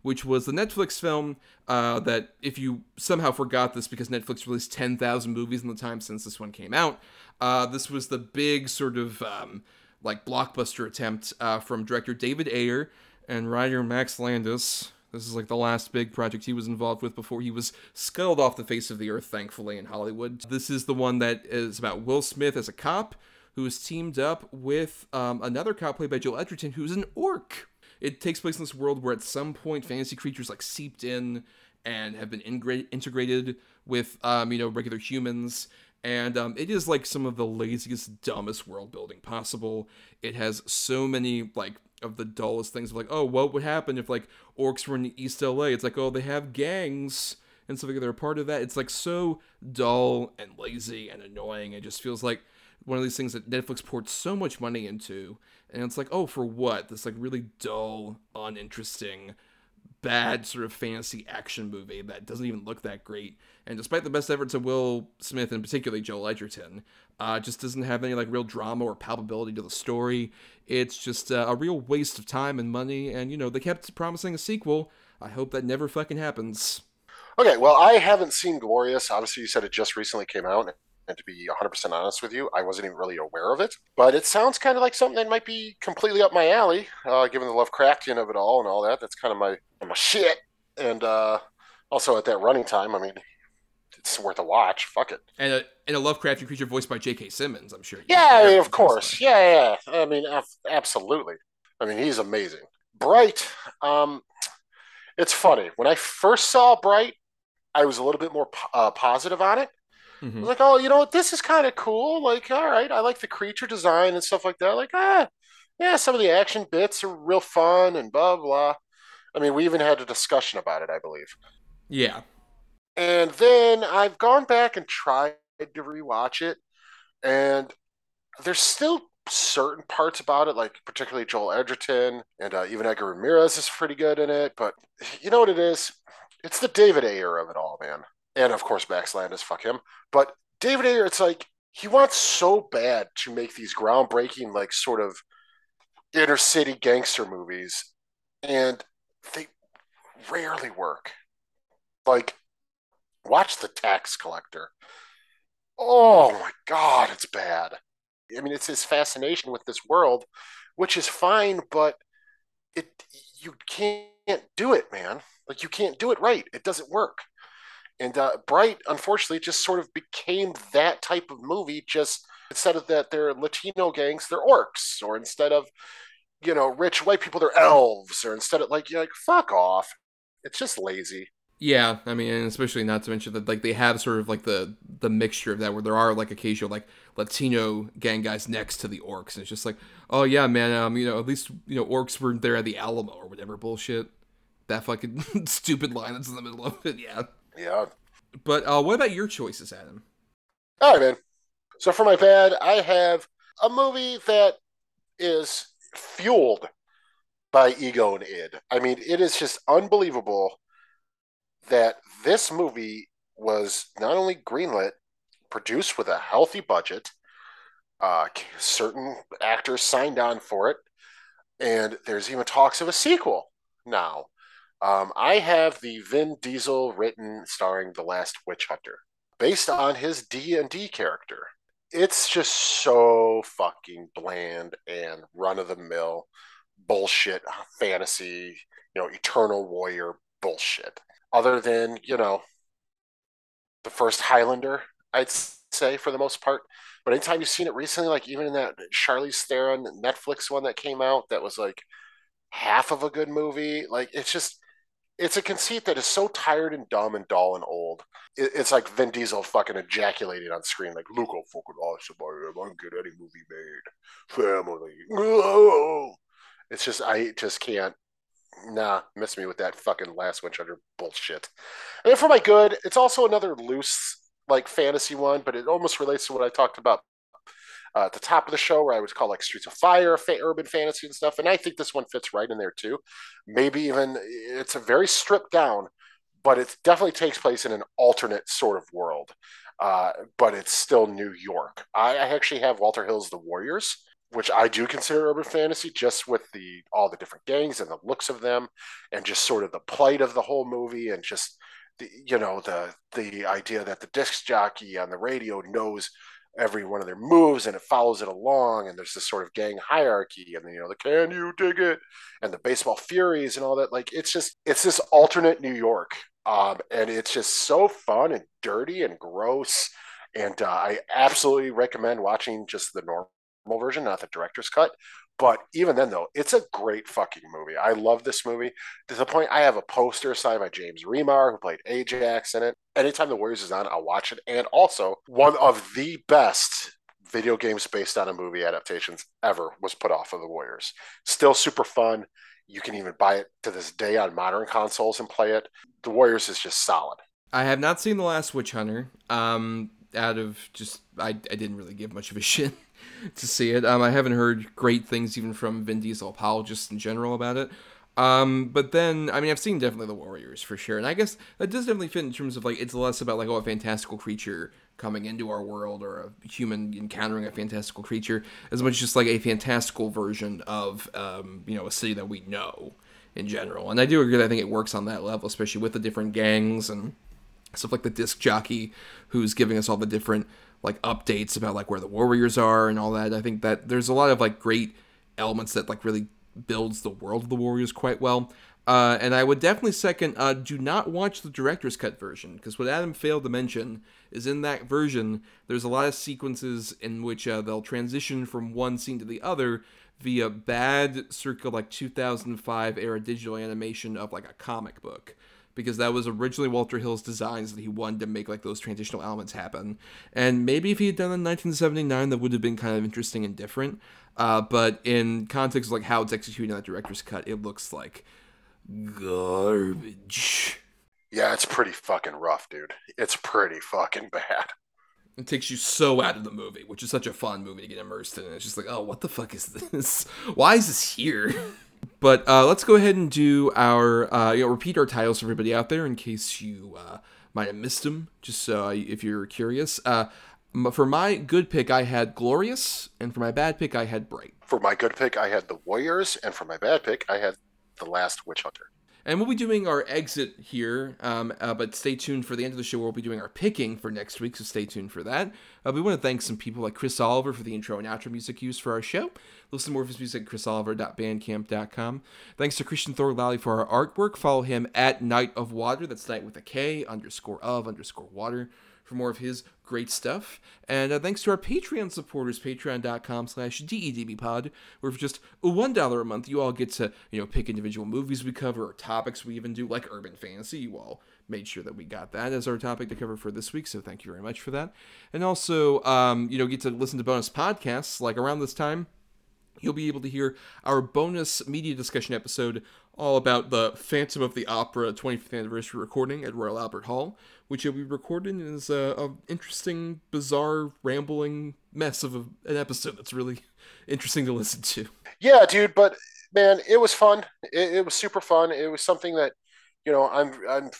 which was the Netflix film uh, that, if you somehow forgot this because Netflix released 10,000 movies in the time since this one came out, uh, this was the big sort of um, like blockbuster attempt uh, from director David Ayer and writer Max Landis. This is like the last big project he was involved with before he was scuttled off the face of the earth, thankfully, in Hollywood. This is the one that is about Will Smith as a cop who is teamed up with um, another cop played by Joel Edgerton who's an orc. It takes place in this world where at some point fantasy creatures like seeped in and have been integra- integrated with um, you know regular humans and um, it is like some of the laziest dumbest world building possible. It has so many like of the dullest things like oh what would happen if like orcs were in east la it's like oh they have gangs and stuff like they're a part of that. It's like so dull and lazy and annoying. It just feels like one of these things that netflix poured so much money into. And it's like oh for what? This like really dull uninteresting bad sort of fantasy action movie that doesn't even look that great. And despite the best efforts of Will Smith and particularly Joel Edgerton, uh, just doesn't have any like real drama or palpability to the story. It's just uh, a real waste of time and money. And you know they kept promising a sequel. I hope that never fucking happens. Okay, well, I haven't seen Glorious. Obviously, you said it just recently came out. And to be 100% honest with you, I wasn't even really aware of it. But it sounds kind of like something that might be completely up my alley, uh, given the Lovecraftian of it all and all that. That's kind of my, my shit. And uh, also at that running time, I mean, it's worth a watch. Fuck it. And a, and a Lovecraftian creature voiced by J.K. Simmons, I'm sure. Yeah, mean, of course. Yeah, yeah. I mean, absolutely. I mean, he's amazing. Bright, um, it's funny. When I first saw Bright, I was a little bit more uh, positive on it. Mm-hmm. I was like, oh, you know what? This is kind of cool. Like, all right, I like the creature design and stuff like that. Like, ah, yeah, some of the action bits are real fun and blah blah. I mean, we even had a discussion about it, I believe. Yeah. And then I've gone back and tried to rewatch it, and there's still certain parts about it, like particularly Joel Edgerton and uh, even Edgar Ramirez is pretty good in it. But you know what it is? It's the David Ayer of it all, man and of course Max Landis, fuck him. But David Ayer, it's like he wants so bad to make these groundbreaking, like sort of inner city gangster movies, and they rarely work. Like, watch The Tax Collector. Oh my god, it's bad. I mean, it's his fascination with this world, which is fine, but it you can't do it, man. Like you can't do it right. It doesn't work. And uh, Bright, unfortunately, just sort of became that type of movie. Just instead of that, they're Latino gangs, they're orcs, or instead of you know rich white people, they're elves, or instead of like you're like fuck off. It's just lazy. Yeah, I mean, and especially not to mention that like they have sort of like the the mixture of that where there are like occasional like Latino gang guys next to the orcs, and it's just like, oh yeah, man, um, you know, at least you know orcs weren't there at the Alamo or whatever bullshit. That fucking stupid line that's in the middle of it, yeah. Yeah. But uh, what about your choices, Adam? All right, man. So for my bad, I have a movie that is fueled by ego and id. I mean, it is just unbelievable that this movie was not only greenlit, produced with a healthy budget, uh, certain actors signed on for it, and there's even talks of a sequel now. Um, I have the Vin Diesel written starring The Last Witch Hunter, based on his D and D character. It's just so fucking bland and run of the mill bullshit fantasy, you know, Eternal Warrior bullshit. Other than you know, the first Highlander, I'd say for the most part. But anytime you've seen it recently, like even in that Charlize Theron Netflix one that came out, that was like half of a good movie. Like it's just it's a conceit that is so tired and dumb and dull and old. It's like Vin Diesel fucking ejaculating on screen, like, how fucking awesome I can get any movie made. Family. It's just, I just can't. Nah, miss me with that fucking Last Witch Hunter bullshit. And then for my good, it's also another loose, like, fantasy one, but it almost relates to what I talked about uh, at the top of the show where I was called like Streets of Fire, fa- urban fantasy and stuff. And I think this one fits right in there too. Maybe even it's a very stripped down, but it definitely takes place in an alternate sort of world. Uh, but it's still New York. I, I actually have Walter Hill's The Warriors, which I do consider urban fantasy, just with the all the different gangs and the looks of them, and just sort of the plight of the whole movie, and just the you know the the idea that the disc jockey on the radio knows every one of their moves and it follows it along and there's this sort of gang hierarchy and you know the can you dig it? and the baseball furies and all that. Like it's just it's this alternate new york um, and it's just so fun and dirty and gross. And uh, i absolutely recommend watching just the normal version not the director's cut but even then, though, it's a great fucking movie. I love this movie to the point I have a poster signed by James Remar, who played Ajax in it. Anytime The Warriors is on, I'll watch it. And also, one of the best video games based on a movie adaptations ever was put off of The Warriors. Still super fun. You can even buy it to this day on modern consoles and play it. The Warriors is just solid. I have not seen The Last Witch Hunter. Um, out of just, I, I didn't really give much of a shit to see it. Um, I haven't heard great things even from Vin Diesel apologists in general about it. Um, but then, I mean, I've seen definitely the Warriors for sure, and I guess that does definitely fit in terms of like it's less about like oh a fantastical creature coming into our world or a human encountering a fantastical creature as much as just like a fantastical version of um, you know a city that we know in general. And I do agree that I think it works on that level, especially with the different gangs and stuff like the disc jockey who's giving us all the different like updates about like where the warriors are and all that. I think that there's a lot of like great elements that like really builds the world of the warriors quite well. Uh, and I would definitely second uh, do not watch the director's cut version because what Adam failed to mention is in that version there's a lot of sequences in which uh, they'll transition from one scene to the other via bad circa like 2005 era digital animation of like a comic book because that was originally Walter Hill's designs that he wanted to make like those transitional elements happen. And maybe if he had done it in 1979, that would have been kind of interesting and different. Uh, but in context of like how it's executed in that director's cut, it looks like garbage. Yeah, it's pretty fucking rough, dude. It's pretty fucking bad. It takes you so out of the movie, which is such a fun movie to get immersed in. It's just like, oh, what the fuck is this? Why is this here? But uh, let's go ahead and do our, uh, you know, repeat our titles for everybody out there in case you uh, might have missed them, just so if you're curious. Uh, for my good pick, I had Glorious, and for my bad pick, I had Bright. For my good pick, I had The Warriors, and for my bad pick, I had The Last Witch Hunter. And we'll be doing our exit here, um, uh, but stay tuned for the end of the show. We'll be doing our picking for next week, so stay tuned for that. Uh, we want to thank some people like Chris Oliver for the intro and outro music used for our show. Listen to more of his music at chrisoliver.bandcamp.com. Thanks to Christian Thor Lally for our artwork. Follow him at Night of Water. That's night with a K underscore of underscore water for more of his great stuff. And uh, thanks to our Patreon supporters, patreon.com slash dedbpod, where for just $1 a month, you all get to, you know, pick individual movies we cover or topics we even do, like urban fantasy. You all made sure that we got that as our topic to cover for this week, so thank you very much for that. And also, um, you know, get to listen to bonus podcasts, like around this time, you'll be able to hear our bonus media discussion episode all about the Phantom of the Opera 25th anniversary recording at Royal Albert Hall, which will be recorded as a, a interesting, bizarre, rambling mess of a, an episode that's really interesting to listen to. Yeah, dude, but man, it was fun. It, it was super fun. It was something that, you know, I'm, I'm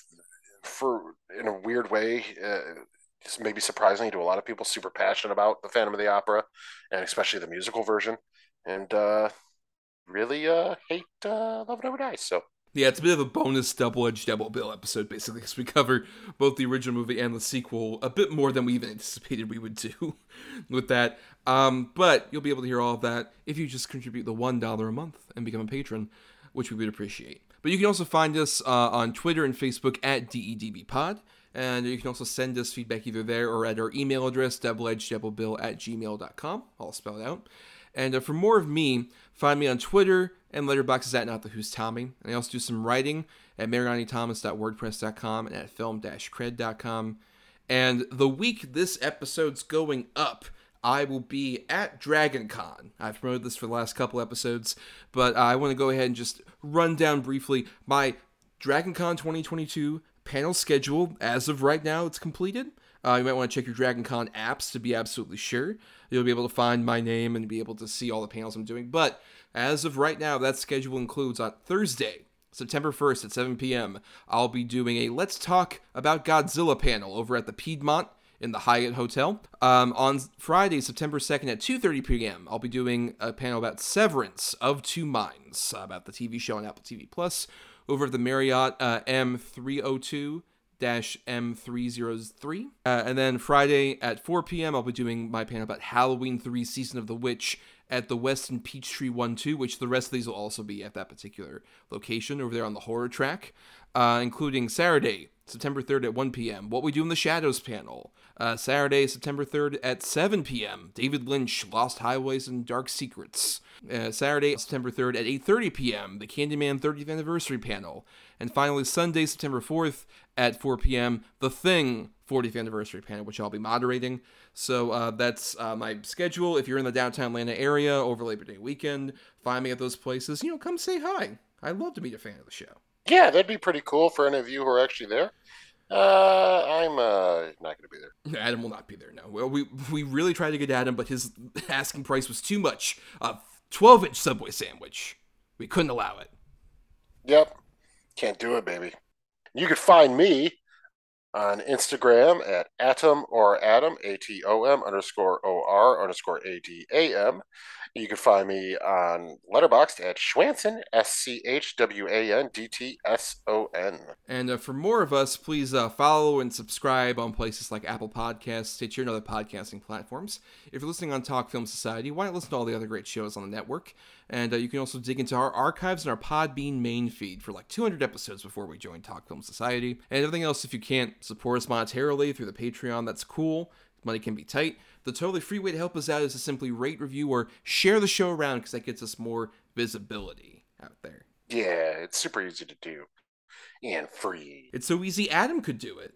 for in a weird way, uh, maybe surprisingly to a lot of people, super passionate about the Phantom of the Opera, and especially the musical version and uh, really uh, hate uh, Love Never Dies. So yeah, it's a bit of a bonus double-edged double bill episode, basically, because we cover both the original movie and the sequel a bit more than we even anticipated we would do with that. Um, but you'll be able to hear all of that if you just contribute the one dollar a month and become a patron, which we would appreciate. But you can also find us uh, on Twitter and Facebook at DEDBpod. And you can also send us feedback either there or at our email address, doubleedgedoublebill at gmail.com, all spelled out. And uh, for more of me, find me on Twitter and Letterboxd at Not the Who's Tommy. And I also do some writing at marianithomas.wordpress.com and at film-cred.com. And the week this episode's going up, I will be at DragonCon. I've promoted this for the last couple episodes, but I want to go ahead and just run down briefly my DragonCon 2022 panel schedule. As of right now, it's completed. Uh, you might want to check your DragonCon apps to be absolutely sure. You'll be able to find my name and be able to see all the panels I'm doing. But as of right now, that schedule includes on Thursday, September 1st at 7 p.m., I'll be doing a Let's Talk About Godzilla panel over at the Piedmont in the Hyatt Hotel. Um, on Friday, September 2nd at 2:30 p.m., I'll be doing a panel about Severance of Two Minds, about the TV show on Apple TV Plus, over at the Marriott uh, M302 M303. Uh, and then Friday at 4 p.m., I'll be doing my panel about Halloween 3 Season of the Witch at the Westin Peachtree 1 2, which the rest of these will also be at that particular location over there on the horror track, uh, including Saturday, September 3rd at 1 p.m. What We Do in the Shadows panel. Uh, Saturday, September 3rd at 7 p.m. David Lynch, Lost Highways and Dark Secrets. Uh, Saturday, September 3rd at 8.30 p.m. The Candyman 30th Anniversary panel. And finally, Sunday, September 4th at 4 p.m. The Thing 40th Anniversary panel, which I'll be moderating. So uh, that's uh, my schedule. If you're in the downtown Atlanta area over Labor Day weekend, find me at those places. You know, come say hi. I'd love to meet a fan of the show. Yeah, that'd be pretty cool for any of you who are actually there. Uh, I'm uh, not going to be there. Adam will not be there. No. Well, we we really tried to get Adam, but his asking price was too much. A 12 inch Subway sandwich. We couldn't allow it. Yep, can't do it, baby. You could find me on Instagram at atom or adam a t o m underscore o r underscore a d a m. You can find me on Letterboxd at Schwandtson, S C H W A N D T S O N. And uh, for more of us, please uh, follow and subscribe on places like Apple Podcasts, Stitcher, and other podcasting platforms. If you're listening on Talk Film Society, why not listen to all the other great shows on the network? And uh, you can also dig into our archives and our Podbean main feed for like 200 episodes before we join Talk Film Society. And everything else, if you can't support us monetarily through the Patreon, that's cool. Money can be tight. The totally free way to help us out is to simply rate, review, or share the show around because that gets us more visibility out there. Yeah, it's super easy to do and free. It's so easy Adam could do it.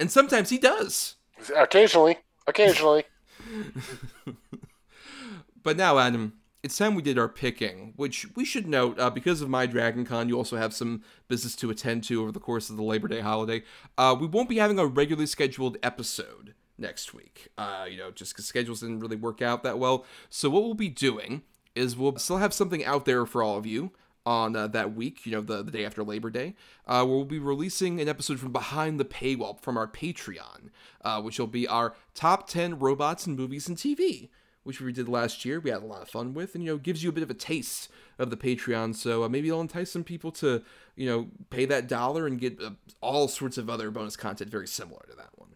And sometimes he does. Occasionally. Occasionally. but now, Adam, it's time we did our picking, which we should note uh, because of my Dragon Con, you also have some business to attend to over the course of the Labor Day holiday. Uh, we won't be having a regularly scheduled episode next week. Uh, you know, just because schedules didn't really work out that well. So what we'll be doing is we'll still have something out there for all of you on uh, that week, you know, the, the day after Labor Day, uh, where we'll be releasing an episode from behind the paywall from our Patreon, uh, which will be our top 10 robots in movies and TV, which we did last year. We had a lot of fun with, and, you know, gives you a bit of a taste of the Patreon. So uh, maybe it'll entice some people to, you know, pay that dollar and get uh, all sorts of other bonus content very similar to that one.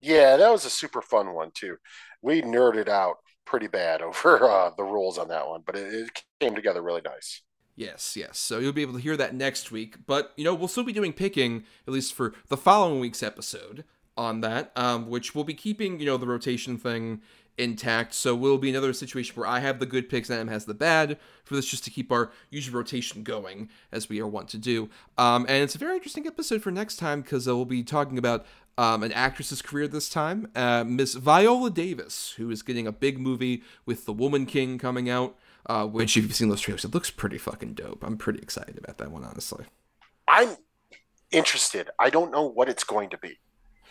Yeah, that was a super fun one too. We nerded out pretty bad over uh, the rules on that one, but it, it, came together really nice. Yes, yes. So you'll be able to hear that next week, but you know we'll still be doing picking at least for the following week's episode on that, um, which we'll be keeping you know the rotation thing intact. So we'll be another situation where I have the good picks and Adam has the bad for this, just to keep our usual rotation going as we are wont to do. Um, and it's a very interesting episode for next time because uh, we'll be talking about um, an actress's career this time, uh, Miss Viola Davis, who is getting a big movie with The Woman King coming out. Uh, which, if you've seen those trailers, it looks pretty fucking dope. I'm pretty excited about that one, honestly. I'm interested. I don't know what it's going to be,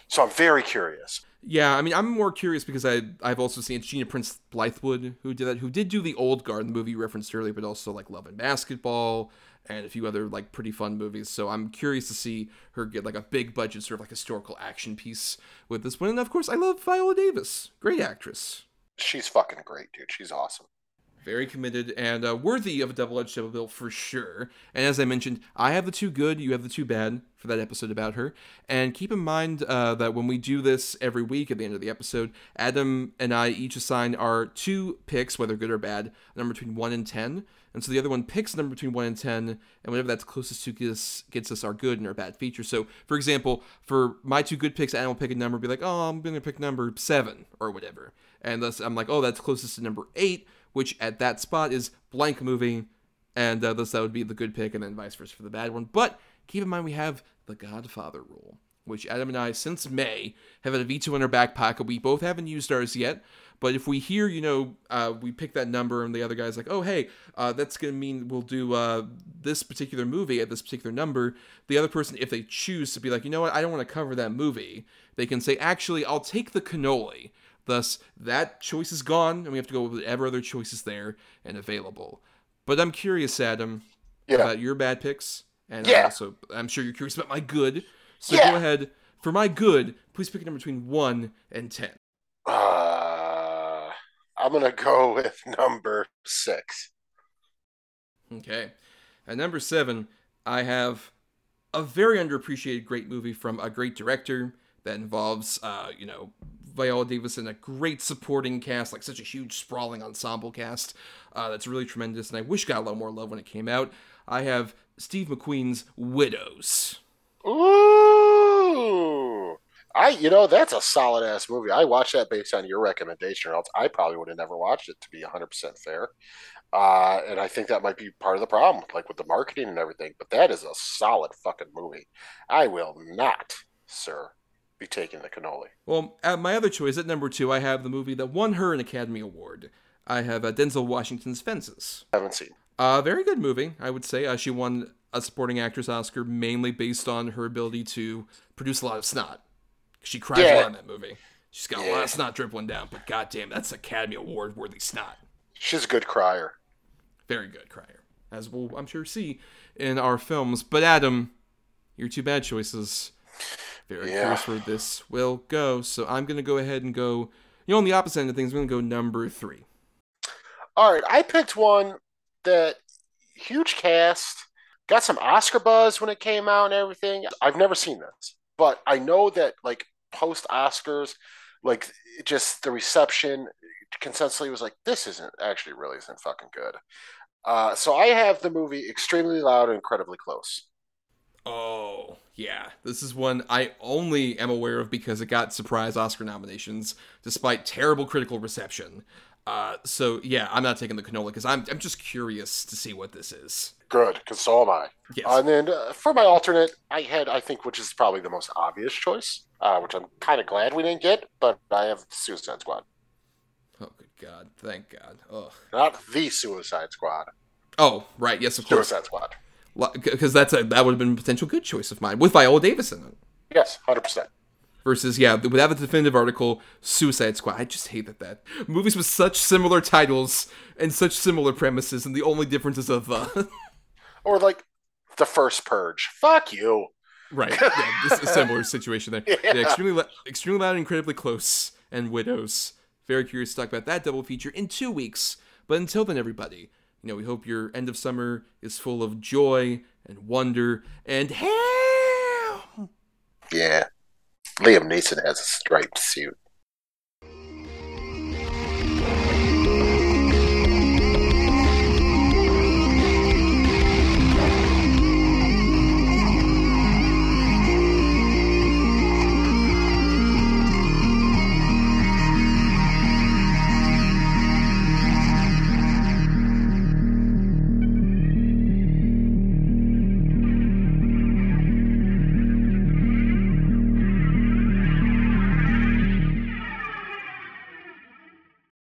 so I'm very curious. Yeah, I mean, I'm more curious because I I've also seen Gina Prince Bythewood who did that, who did do the Old Guard, the movie you referenced earlier, but also like Love and Basketball and a few other like pretty fun movies. So I'm curious to see her get like a big budget sort of like historical action piece with this one. And of course, I love Viola Davis, great actress. She's fucking great, dude. She's awesome very committed and uh, worthy of a double-edged double bill for sure. And as I mentioned, I have the two good, you have the two bad for that episode about her. And keep in mind uh, that when we do this every week at the end of the episode, Adam and I each assign our two picks, whether good or bad, a number between one and ten. And so the other one picks a number between one and ten, and whatever that's closest to gets, gets us our good and our bad feature. So, for example, for my two good picks, Adam will pick a number, be like, "Oh, I'm gonna pick number seven or whatever," and thus I'm like, "Oh, that's closest to number eight which at that spot is blank movie, and uh, thus that would be the good pick, and then vice versa for the bad one. But keep in mind we have the Godfather rule, which Adam and I, since May, have had a veto in our back pocket. We both haven't used ours yet, but if we hear, you know, uh, we pick that number and the other guy's like, oh, hey, uh, that's going to mean we'll do uh, this particular movie at this particular number, the other person, if they choose to be like, you know what, I don't want to cover that movie, they can say, actually, I'll take the cannoli. Thus, that choice is gone, and we have to go with whatever other choice is there and available. But I'm curious, Adam, Yeah. about your bad picks, and Yeah. also I'm sure you're curious about my good. So Yeah. go ahead for my good. Please pick a number between one and ten. Uh, I'm gonna go with number six. Okay. At number seven, I have a very underappreciated great movie from a great director that involves, uh, you know, Viola Davis and a great supporting cast, like such a huge sprawling ensemble cast. Uh, that's really tremendous, and I wish got a lot more love when it came out. I have Steve McQueen's Widows. Ooh, I you know that's a solid ass movie. I watched that based on your recommendation, or else I probably would have never watched it. To be 100 percent fair, uh, and I think that might be part of the problem, like with the marketing and everything. But that is a solid fucking movie. I will not, sir, be taking the cannoli. Well, at my other choice, at number two, I have the movie that won her an Academy Award. I have uh, Denzel Washington's Fences. Haven't seen. Uh, very good movie, I would say. Uh, she won a supporting actress Oscar mainly based on her ability to produce a lot of snot. She cries a lot in that movie. She's got a lot of snot dribbling down, but goddamn, that's Academy Award worthy snot. She's a good crier. Very good crier, as we'll I'm sure see in our films. But Adam, your two bad choices. Very Yeah. curious where this will go. So I'm gonna go ahead and go. You know, on the opposite end of things, I'm gonna go number three. All right, I picked one that huge cast, got some Oscar buzz when it came out and everything. I've never seen this, but I know that like post Oscars, like just the reception consensually was like this isn't actually really isn't fucking good. Uh, so I have the movie extremely loud and incredibly close. Oh, yeah. This is one I only am aware of because it got surprise Oscar nominations despite terrible critical reception. Uh, so yeah, I'm not taking the cannoli because I'm I'm just curious to see what this is. Good, because so am I. Yes. And then uh, for my alternate, I had I think which is probably the most obvious choice, uh, which I'm kind of glad we didn't get, but I have Suicide Squad, oh good God, thank God. Ugh. not the Suicide Squad. Oh right, yes of course. Suicide Squad. Because that's a that would have been a potential good choice of mine with Viola Davis in it. Yes, hundred percent. Versus yeah, without the definitive article, Suicide Squad. I just hate that that movies with such similar titles and such similar premises, and the only difference is of uh, Or like the first Purge. Fuck you. Right. Yeah, this is a similar situation there. Yeah, Yeah. extremely, lo- extremely loud, and incredibly close, and widows. Very curious to talk about that double feature in two weeks. But until then, everybody, you know, we hope your end of summer is full of joy and wonder and hell. Yeah. Liam Neeson has a striped suit.